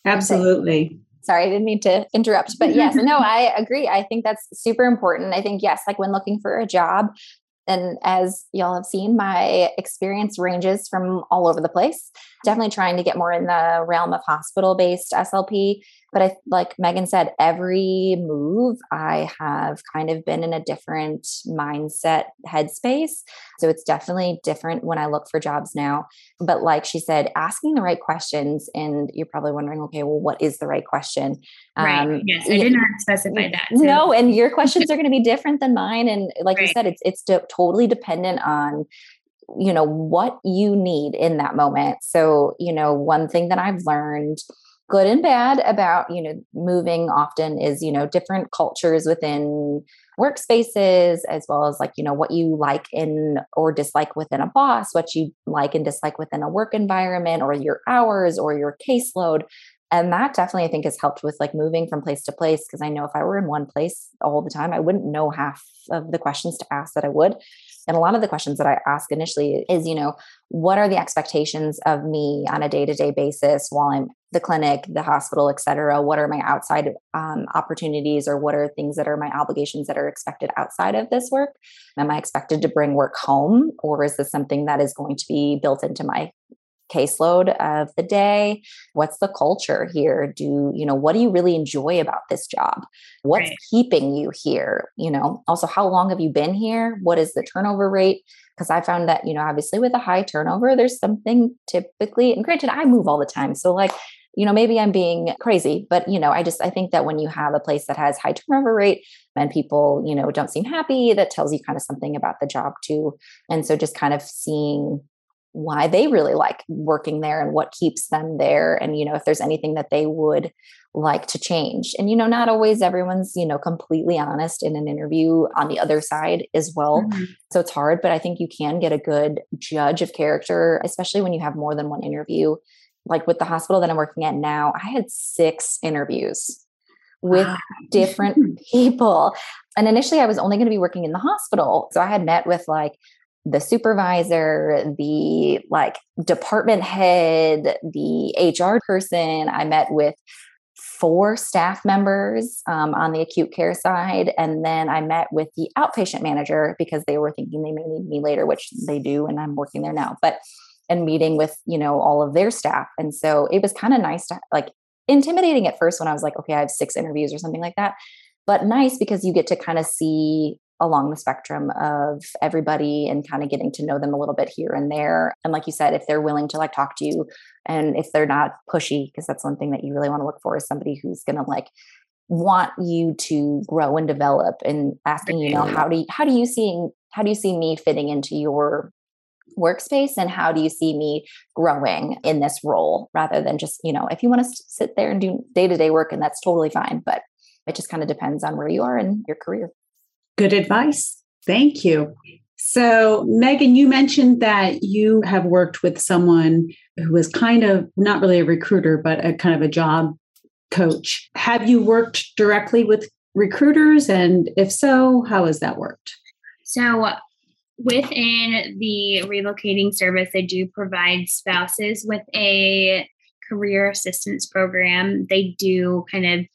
Absolutely. Sorry, I didn't mean to interrupt, but yes, no, I agree. I think that's super important. I think, yes, like when looking for a job, and as y'all have seen, my experience ranges from all over the place. Definitely trying to get more in the realm of hospital based SLP. But I, like Megan said, every move I have kind of been in a different mindset headspace. So it's definitely different when I look for jobs now. But like she said, asking the right questions, and you're probably wondering, okay, well, what is the right question? Right. Um, yes, I did not specify that. So. No, and your questions are going to be different than mine. And like right. you said, it's it's totally dependent on you know what you need in that moment so you know one thing that i've learned good and bad about you know moving often is you know different cultures within workspaces as well as like you know what you like in or dislike within a boss what you like and dislike within a work environment or your hours or your caseload. And that definitely i think has helped with like moving from place to place because i know if i were in one place all the time i wouldn't know half of the questions to ask that i would. And a lot of the questions that I ask initially is, you know, what are the expectations of me on a day to day basis while I'm the clinic, the hospital, et cetera? What are my outside um, opportunities or what are things that are my obligations that are expected outside of this work? Am I expected to bring work home or is this something that is going to be built into my caseload of the day. What's the culture here? Do you know what do you really enjoy about this job? What's right. keeping you here you know? Also how long have you been here? What is the turnover rate? Because i found that you know obviously with a high turnover there's something typically and granted i move all the time so like you know maybe i'm being crazy but you know i just i think that when you have a place that has high turnover rate and people you know don't seem happy that tells you kind of something about the job too. And so just kind of seeing why they really like working there and what keeps them there and you know if there's anything that they would like to change. And you know not always everyone's you know completely honest in an interview on the other side as well. Mm-hmm. so it's hard but i think you can get a good judge of character especially when you have more than one interview. Like with the hospital that i'm working at now i had six interviews with wow. different people. And initially i was only going to be working in the hospital. So i had met with like the supervisor, the like department head, the HR person. I met with four staff members um, on the acute care side. And then I met with the outpatient manager because they were thinking they may need me later, which they do, and I'm working there now. But and meeting with, you know, all of their staff. And so it was kind of nice to like intimidating at first when I was like, okay, I have six interviews or something like that. But nice because you get to kind of see along the spectrum of everybody and kind of getting to know them a little bit here and there. And like you said, if they're willing to like talk to you and if they're not pushy, because that's one thing that you really want to look for is somebody who's going to like want you to grow and develop and asking, you know, how do you, how do you see, how do you see me fitting into your workspace and how do you see me growing in this role rather than just, you know, if you want to sit there and do day-to-day work and that's totally fine, but it just kind of depends on where you are in your career. Good advice. Thank you. So, Megan, you mentioned that you have worked with someone who was kind of not really a recruiter, but a kind of a job coach. Have you worked directly with recruiters? And if so, how has that worked? So, within the relocating service, they do provide spouses with a career assistance program. They do kind of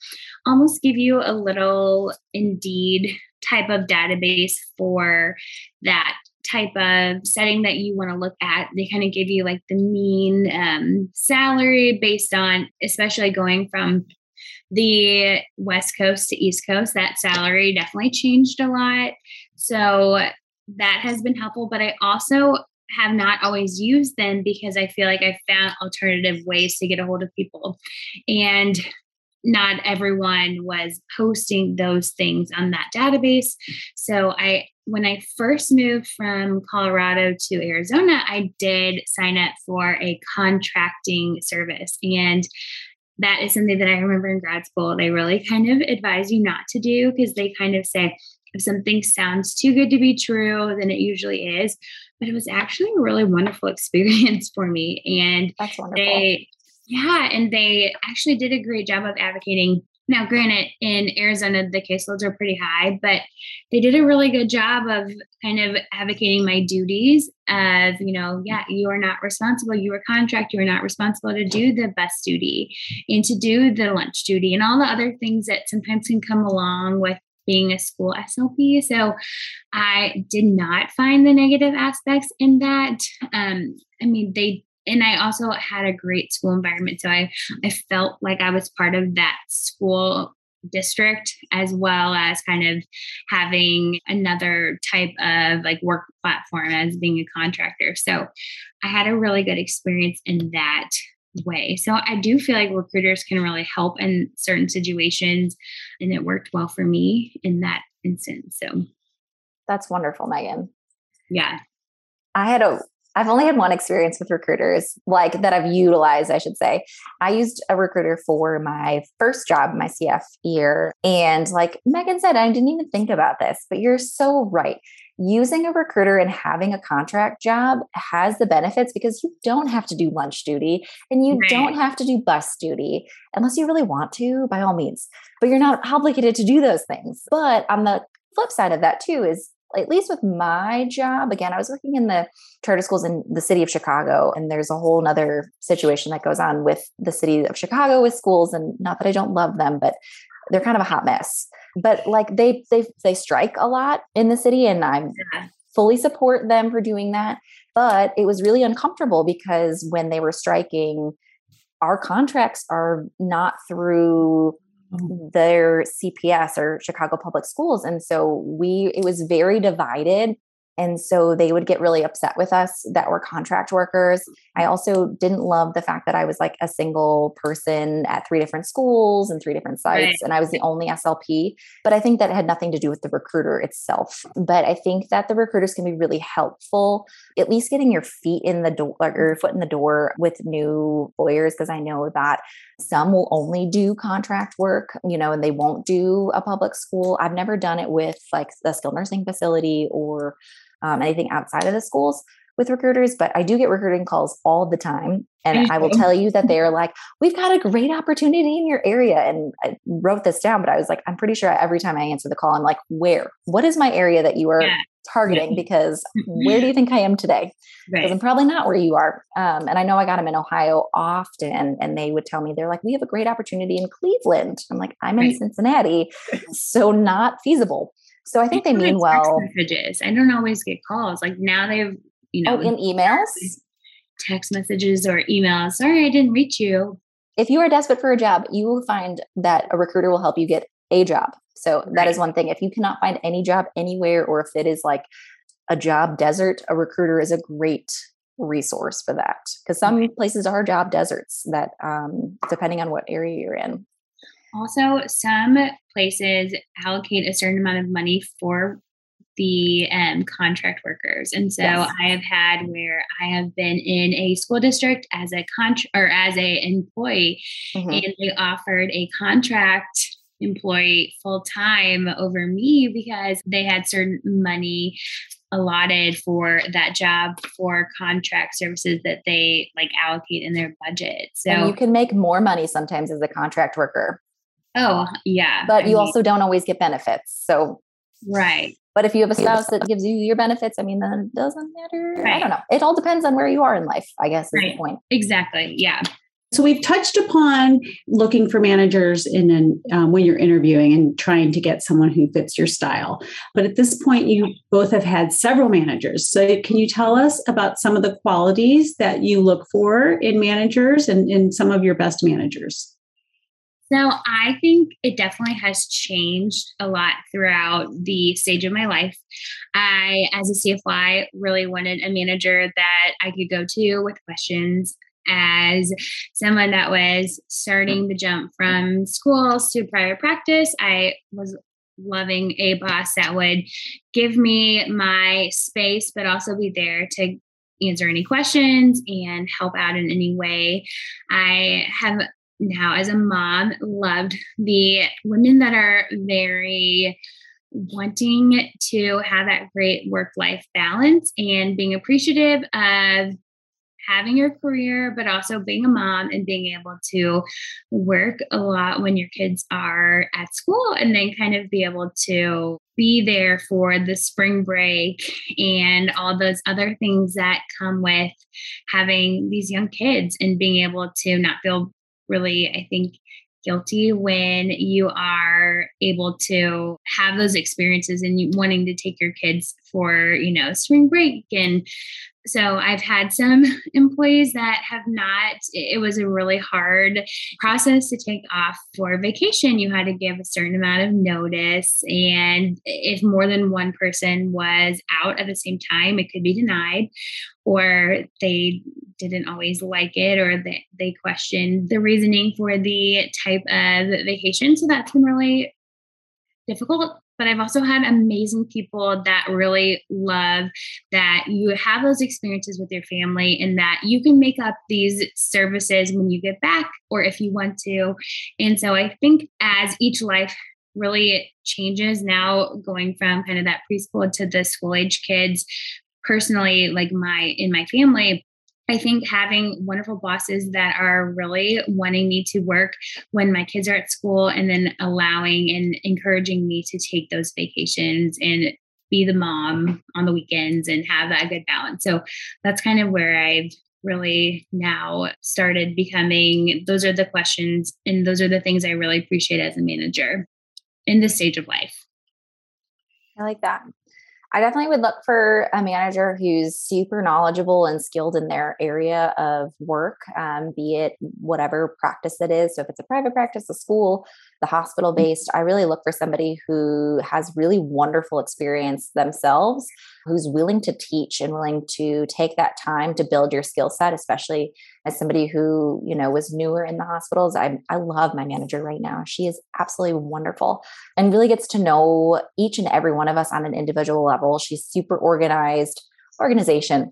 almost give you a little Indeed type of database for that type of setting that you want to look at. They kind of give you like the mean um, salary based on, especially going from the West Coast to East Coast. That salary definitely changed a lot. So that has been helpful. But I also have not always used them because I feel like I found alternative ways to get a hold of people. And not everyone was posting those things on that database. So I when I first moved from Colorado to Arizona, I did sign up for a contracting service and that is something that I remember in grad school they really kind of advise you not to do because they kind of say if something sounds too good to be true, then it usually is. But it was actually a really wonderful experience for me. And that's wonderful. They, yeah, and they actually did a great job of advocating. Now, granted, in Arizona, the caseloads are pretty high, but they did a really good job of kind of advocating my duties of, you know, yeah, you are not responsible. You are contract. You are not responsible to do the bus duty and to do the lunch duty and all the other things that sometimes can come along with being a school SLP. So I did not find the negative aspects in that. Um, I mean, they and I also had a great school environment. So I I felt like I was part of that school district as well as kind of having another type of like work platform as being a contractor. So I had a really good experience in that way. So I do feel like recruiters can really help in certain situations, and it worked well for me in that instance. So that's wonderful, Megan. Yeah. I had a I've only had one experience with recruiters, like that I've utilized, I should say. I used a recruiter for my first job, my CF year. And like Megan said, I didn't even think about this, but you're so right using a recruiter and having a contract job has the benefits because you don't have to do lunch duty and you right. don't have to do bus duty unless you really want to, by all means. But you're not obligated to do those things. But on the flip side of that, too, is at least with my job, again, I was working in the charter schools in the city of Chicago, and there's a whole other situation that goes on with the city of Chicago with schools. And not that I don't love them, but they're kind of a hot mess but like they they they strike a lot in the city and i'm yeah. fully support them for doing that but it was really uncomfortable because when they were striking our contracts are not through. Mm. their CPS or Chicago Public Schools and so we it was very divided and so they would get really upset with us that were contract workers. I also didn't love the fact that I was like a single person at three different schools and three different sites, right. and I was the only SLP. But I think that had nothing to do with the recruiter itself. But I think that the recruiters can be really helpful, at least getting your feet in the door, or your foot in the door with new lawyers, because I know that some will only do contract work, you know, and they won't do a public school. I've never done it with like the skilled nursing facility or um, anything outside of the schools with recruiters, but I do get recruiting calls all the time. And I will tell you that they are like, we've got a great opportunity in your area. And I wrote this down, but I was like, I'm pretty sure every time I answer the call, I'm like, where? What is my area that you are yeah. targeting? Because where do you think I am today? Because right. I'm probably not where you are. Um, and I know I got them in Ohio often, and they would tell me, they're like, we have a great opportunity in Cleveland. I'm like, I'm in right. Cincinnati. So not feasible. So I think they mean well. Messages. I don't always get calls. Like now they've, you know, oh, in emails, text messages or emails. Sorry, I didn't reach you. If you are desperate for a job, you will find that a recruiter will help you get a job. So right. that is one thing. If you cannot find any job anywhere, or if it is like a job desert, a recruiter is a great resource for that because some places are job deserts that um, depending on what area you're in also, some places allocate a certain amount of money for the um, contract workers. And so yes. I have had where I have been in a school district as a contract or as a employee, mm-hmm. and they offered a contract employee full time over me because they had certain money allotted for that job for contract services that they like allocate in their budget. So and you can make more money sometimes as a contract worker. Oh, yeah. But I you mean, also don't always get benefits. So Right. But if you have a spouse that gives you your benefits, I mean, then it doesn't matter. Right. I don't know. It all depends on where you are in life, I guess, is right. the point. Exactly. Yeah. So we've touched upon looking for managers in an, um, when you're interviewing and trying to get someone who fits your style. But at this point, you both have had several managers. So can you tell us about some of the qualities that you look for in managers and in some of your best managers? Now, I think it definitely has changed a lot throughout the stage of my life. I, as a CFY, really wanted a manager that I could go to with questions. As someone that was starting the jump from schools to private practice, I was loving a boss that would give me my space, but also be there to answer any questions and help out in any way. I have now as a mom loved the women that are very wanting to have that great work life balance and being appreciative of having your career, but also being a mom and being able to work a lot when your kids are at school and then kind of be able to be there for the spring break and all those other things that come with having these young kids and being able to not feel really, I think, guilty when you are able to have those experiences and wanting to take your kids for you know spring break and so I've had some employees that have not, it was a really hard process to take off for vacation. You had to give a certain amount of notice. And if more than one person was out at the same time, it could be denied, or they didn't always like it, or they, they questioned the reasoning for the type of vacation. So that's been really difficult but I've also had amazing people that really love that you have those experiences with your family and that you can make up these services when you get back or if you want to. And so I think as each life really changes now going from kind of that preschool to the school age kids personally like my in my family I think having wonderful bosses that are really wanting me to work when my kids are at school and then allowing and encouraging me to take those vacations and be the mom on the weekends and have that good balance. So that's kind of where I've really now started becoming those are the questions and those are the things I really appreciate as a manager in this stage of life. I like that. I definitely would look for a manager who's super knowledgeable and skilled in their area of work, um, be it whatever practice it is. So, if it's a private practice, a school, the hospital mm-hmm. based, I really look for somebody who has really wonderful experience themselves, who's willing to teach and willing to take that time to build your skill set, especially as somebody who, you know, was newer in the hospitals. I, I love my manager right now. She is absolutely wonderful and really gets to know each and every one of us on an individual level. She's super organized. Organization,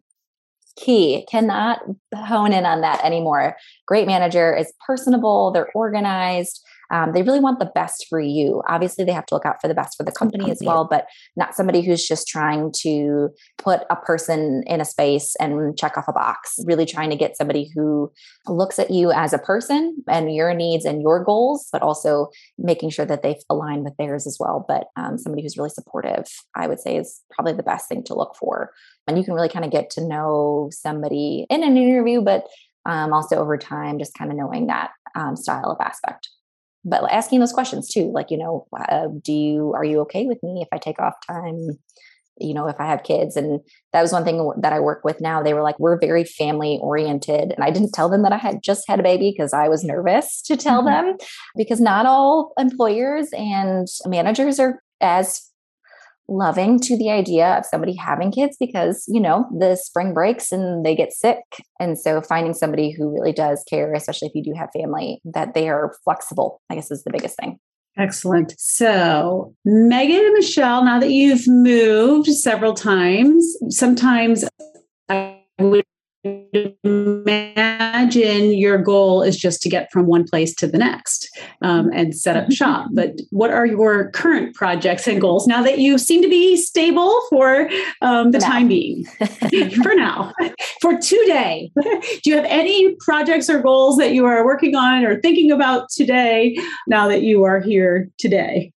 key. Cannot hone in on that anymore. Great manager is personable, they're organized, um, they really want the best for you. Obviously, they have to look out for the best for the company as well, but not somebody who's just trying to put a person in a space and check off a box. Really trying to get somebody who looks at you as a person and your needs and your goals, but also making sure that they align with theirs as well. But um, somebody who's really supportive, I would say, is probably the best thing to look for. And you can really kind of get to know somebody in an interview, but um, also over time, just kind of knowing that um, style of aspect but asking those questions too like you know uh, do you are you okay with me if i take off time you know if i have kids? And that was one thing that i work with now. They were like we're very family oriented. And i didn't tell them that i had just had a baby because i was nervous to tell mm-hmm. them because not all employers and managers are as loving to the idea of somebody having kids because you know the spring breaks and they get sick. And so finding somebody who really does care especially if you do have family that they are flexible i guess is the biggest thing. Excellent. So megan and michelle now that you've moved several times sometimes i would imagine your goal is just to get from one place to the next um, and set up shop. But what are your current projects and goals now that you seem to be stable for um, the time being? for now, for today, do you have any projects or goals that you are working on or thinking about today now that you are here today?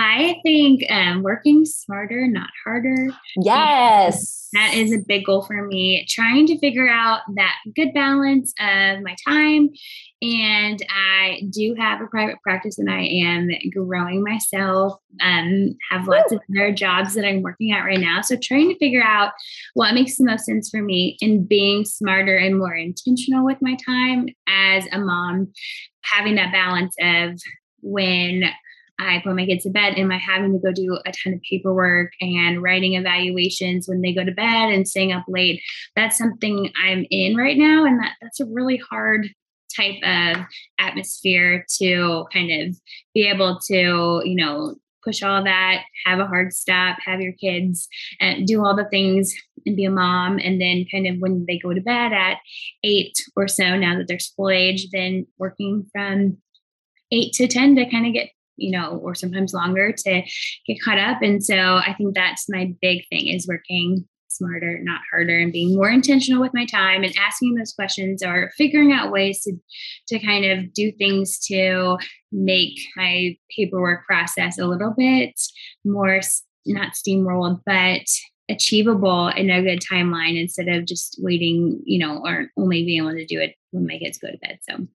I think um, working smarter, not harder. Yes. That is a big goal for me. Trying to figure out that good balance of my time. And I do have a private practice and I am growing myself, um, have lots of other jobs that I'm working at right now. So trying to figure out what makes the most sense for me and being smarter and more intentional with my time as a mom, having that balance of when I put my kids to bed. Am I having to go do a ton of paperwork and writing evaluations when they go to bed and staying up late? That's something I'm in right now. And that, that's a really hard type of atmosphere to kind of be able to, you know, push all that, have a hard stop, have your kids and do all the things and be a mom. And then kind of when they go to bed at eight or so, now that they're school age, then working from eight to 10 to kind of get you know, or sometimes longer to get caught up. And so I think that's my big thing is working smarter, not harder, and being more intentional with my time and asking those questions or figuring out ways to to kind of do things to make my paperwork process a little bit more not steamrolled, but achievable in a good timeline instead of just waiting, you know, or only being able to do it when my kids go to bed. So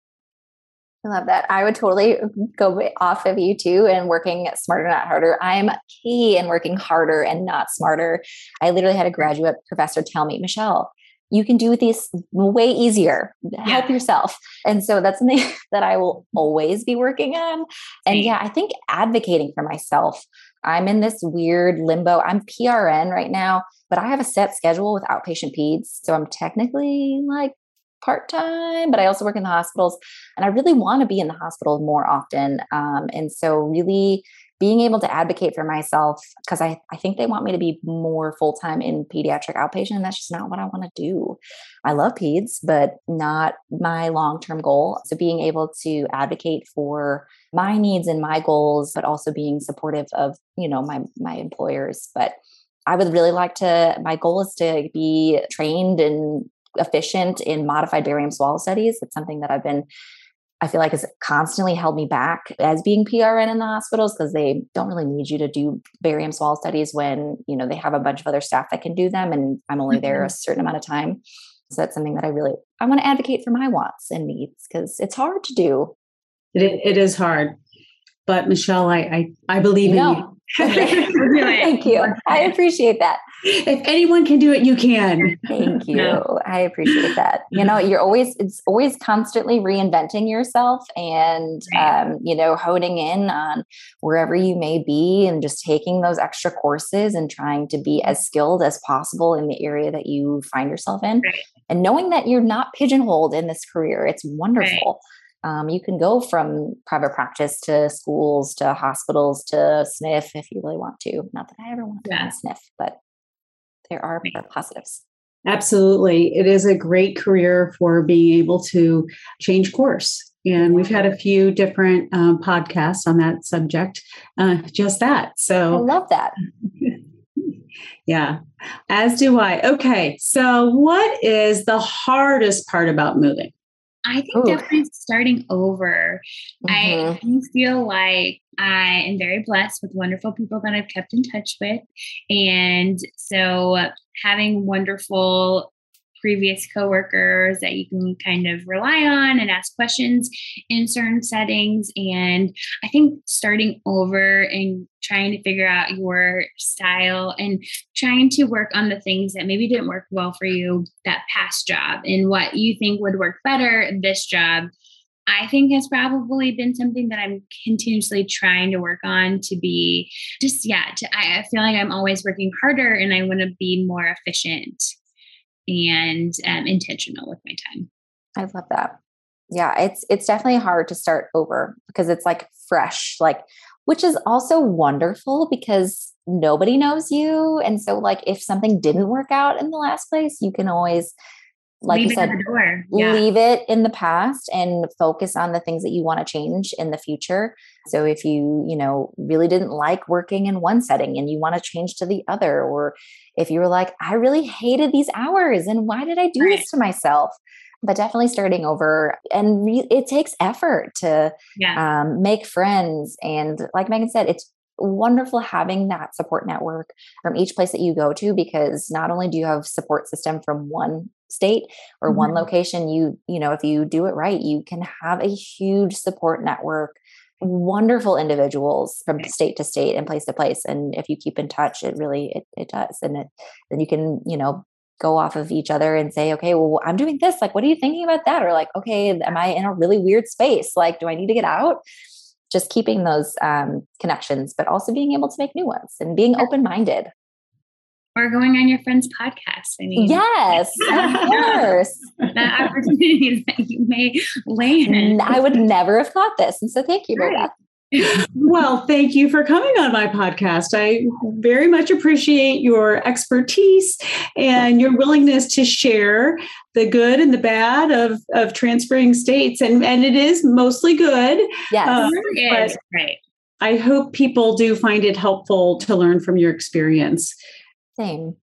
I love that. I would totally go off of you too and working smarter, not harder. I'm key in working harder and not smarter. I literally had a graduate professor tell me, Michelle, you can do these way easier. Help yeah. yourself. And so that's something that I will always be working on. And yeah, I think advocating for myself. I'm in this weird limbo. I'm PRN right now, but I have a set schedule with outpatient peds. So I'm technically like part time, but I also work in the hospitals and I really want to be in the hospital more often. Um, and so, really being able to advocate for myself because I, I think they want me to be more full time in pediatric outpatient. And that's just not what I want to do. I love peds, but not my long term goal. So, being able to advocate for my needs and my goals, but also being supportive of, you know, my, my employers. But I would really like to, my goal is to be trained and efficient in modified barium swallow studies. It's something that I've been I feel like has constantly held me back as being PRN in the hospitals because they don't really need you to do barium swallow studies when you know they have a bunch of other staff that can do them, and I'm only mm-hmm. there a certain amount of time. So that's something that I really I want to advocate for my wants and needs because it's hard to do. It, it is hard, but Michelle, I I, I believe in you. Thank you. I appreciate that. If anyone can do it, you can. Thank you. No. I appreciate that. You know, you're always it's always constantly reinventing yourself and um, you know, honing in on wherever you may be and just taking those extra courses and trying to be as skilled as possible in the area that you find yourself in. Right. And knowing that you're not pigeonholed in this career. It's wonderful. Right um, you can go from private practice to schools to hospitals to SNF if you really want to. Not that I ever want to yeah. SNF, but there are positives. Absolutely. It is a great career for being able to change course. And we've had a few different um, podcasts on that subject, uh, just that. So I love that. yeah, as do I. Okay. So, what is the hardest part about moving? I think Ooh. definitely starting over. Mm-hmm. I feel like I am very blessed with wonderful people that I've kept in touch with. And so having wonderful previous coworkers that you can kind of rely on and ask questions in certain settings. And I think starting over and trying to figure out your style and trying to work on the things that maybe didn't work well for you that past job and what you think would work better this job I think has probably been something that I'm continuously trying to work on to be just, yeah, to, I, I feel like I'm always working harder and I want to be more efficient and um, intentional with my time. I love that. Yeah, it's it's definitely hard to start over because it's like fresh, like which is also wonderful because nobody knows you and so like if something didn't work out in the last place, you can always like leave you said, yeah. leave it in the past and focus on the things that you want to change in the future. So if you, you know, really didn't like working in one setting and you want to change to the other, or if you were like, I really hated these hours and why did I do right. this to myself? But definitely starting over, and re- it takes effort to yeah. um, make friends. And like Megan said, it's wonderful having that support network from each place that you go to because not only do you have support system from one state or mm-hmm. one location you you know if you do it right you can have a huge support network wonderful individuals from state to state and place to place and if you keep in touch it really it, it does and it, then you can you know go off of each other and say okay well i'm doing this like what are you thinking about that? or like okay am i in a really weird space? Like do i need to get out? Just keeping those um, connections but also being able to make new ones and being open-minded or going on your friend's podcast. I mean, yes, of course. the opportunities that you may land. I would never have thought this. And so thank you, right. well, thank you for coming on my podcast. I very much appreciate your expertise and your willingness to share the good and the bad of, of transferring states. And, and it is mostly good. Yes. Um, but right. I hope people do find it helpful to learn from your experience. Same.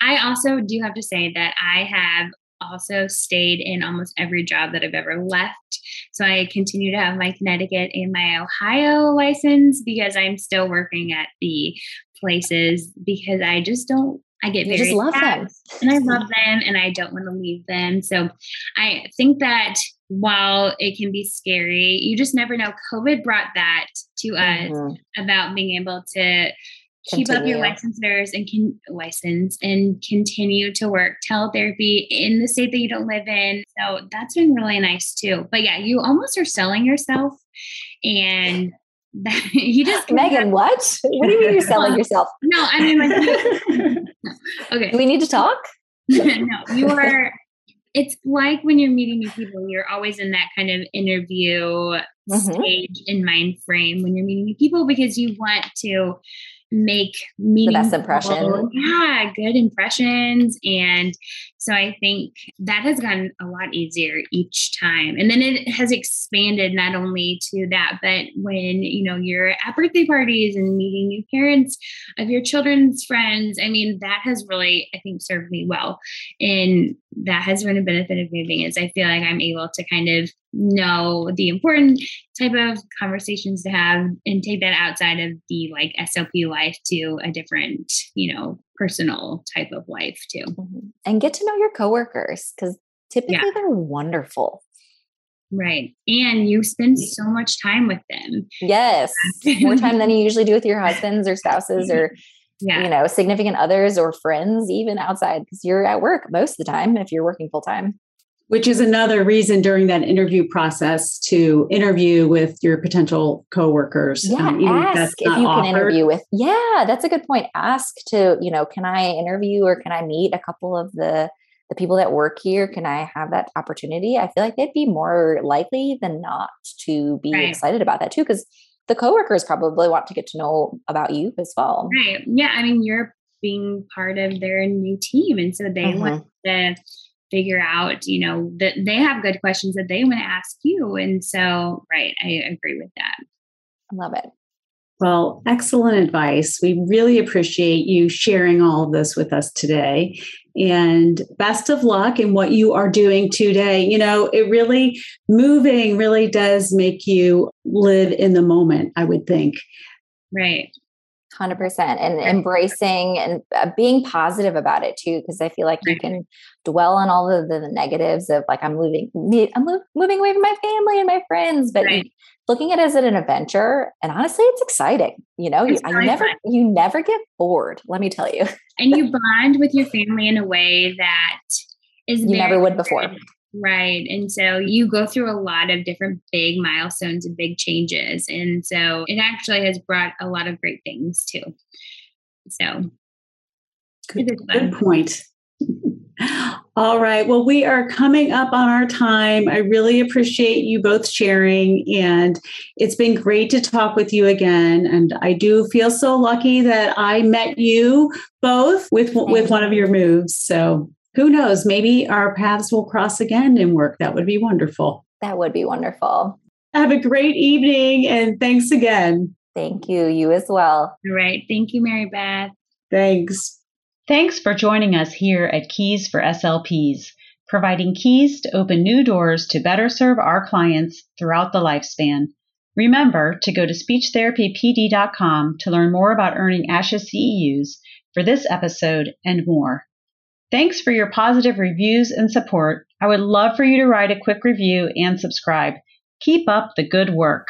I also do have to say that I have also stayed in almost every job that I've ever left. So I continue to have my Connecticut and my Ohio license because I'm still working at the places because I just don't I get you very just love them. and I love them and I don't want to leave them. So I think that while it can be scary, you just never know. COVID brought that to us mm-hmm. about being able to keep up your licensors and can license and continue to work teletherapy in the state that you don't live in. So that's been really nice too. But yeah, you almost are selling yourself and that, you just Megan, what? What do you mean you're selling yourself? No, I mean like okay. Do we need to talk? no, you are it's like when you're meeting new people, you're always in that kind of interview mm-hmm. stage in mind frame when you're meeting new people because you want to make meaningful, the best impression. Yeah, good impressions. And so I think that has gotten a lot easier each time. And then it has expanded not only to that, but when, you know, you're at birthday parties and meeting new parents of your children's friends, I mean, that has really, I think, served me well. And that has been a benefit of moving is I feel like I'm able to kind of know the important type of conversations to have and take that outside of the like SLP life to a different, you know, personal type of life too. Mm-hmm. And get to know your coworkers because typically yeah. they're wonderful. Right. And you spend so much time with them. Yes. More time than you usually do with your husbands or spouses or yeah. you know, significant others or friends, even outside, because you're at work most of the time if you're working full time which is another reason during that interview process to interview with your potential coworkers. Yeah, um, ask if you offered. can interview with. Yeah, that's a good point. Ask to, you know, can I interview or can I meet a couple of the the people that work here? Can I have that opportunity? I feel like they'd be more likely than not to be right. excited about that too, because the coworkers probably want to get to know about you as well. Right. Yeah. I mean, you're being part of their new team, and so they mm-hmm. want to figure out, you know, that they have good questions that they want to ask you. And so, right, I agree with that. I love it. Well, excellent advice. We really appreciate you sharing all of this with us today. And best of luck in what you are doing today. You know, it really, moving really does make you live in the moment, I would think. Right. 100% and embracing and uh, being positive about it too because i feel like you can dwell on all of the, the negatives of like i'm moving i'm moving away from my family and my friends but right. looking at it as an adventure and honestly it's exciting you know? You, I never fun. you never get bored let me tell you. And you bond with your family in a way that is you never would before Right. And so you go through a lot of different big milestones and big changes. And so it actually has brought a lot of great things too. So good, good point. All right. Well, we are coming up on our time. I really appreciate you both sharing, and it's been great to talk with you again. And I do feel so lucky that I met you both with with one of your moves. So who knows, maybe our paths will cross again in work. That would be wonderful. That would be wonderful. Have a great evening and thanks again. Thank you. You as well. All right. Thank you, Mary Beth. Thanks. Thanks for joining us here at Keys for SLPs, providing keys to open new doors to better serve our clients throughout the lifespan. Remember to go to speechtherapypd.com to learn more about earning ASHA CEUs for this episode and more. Thanks for your positive reviews and support. I would love for you to write a quick review and subscribe. Keep up the good work.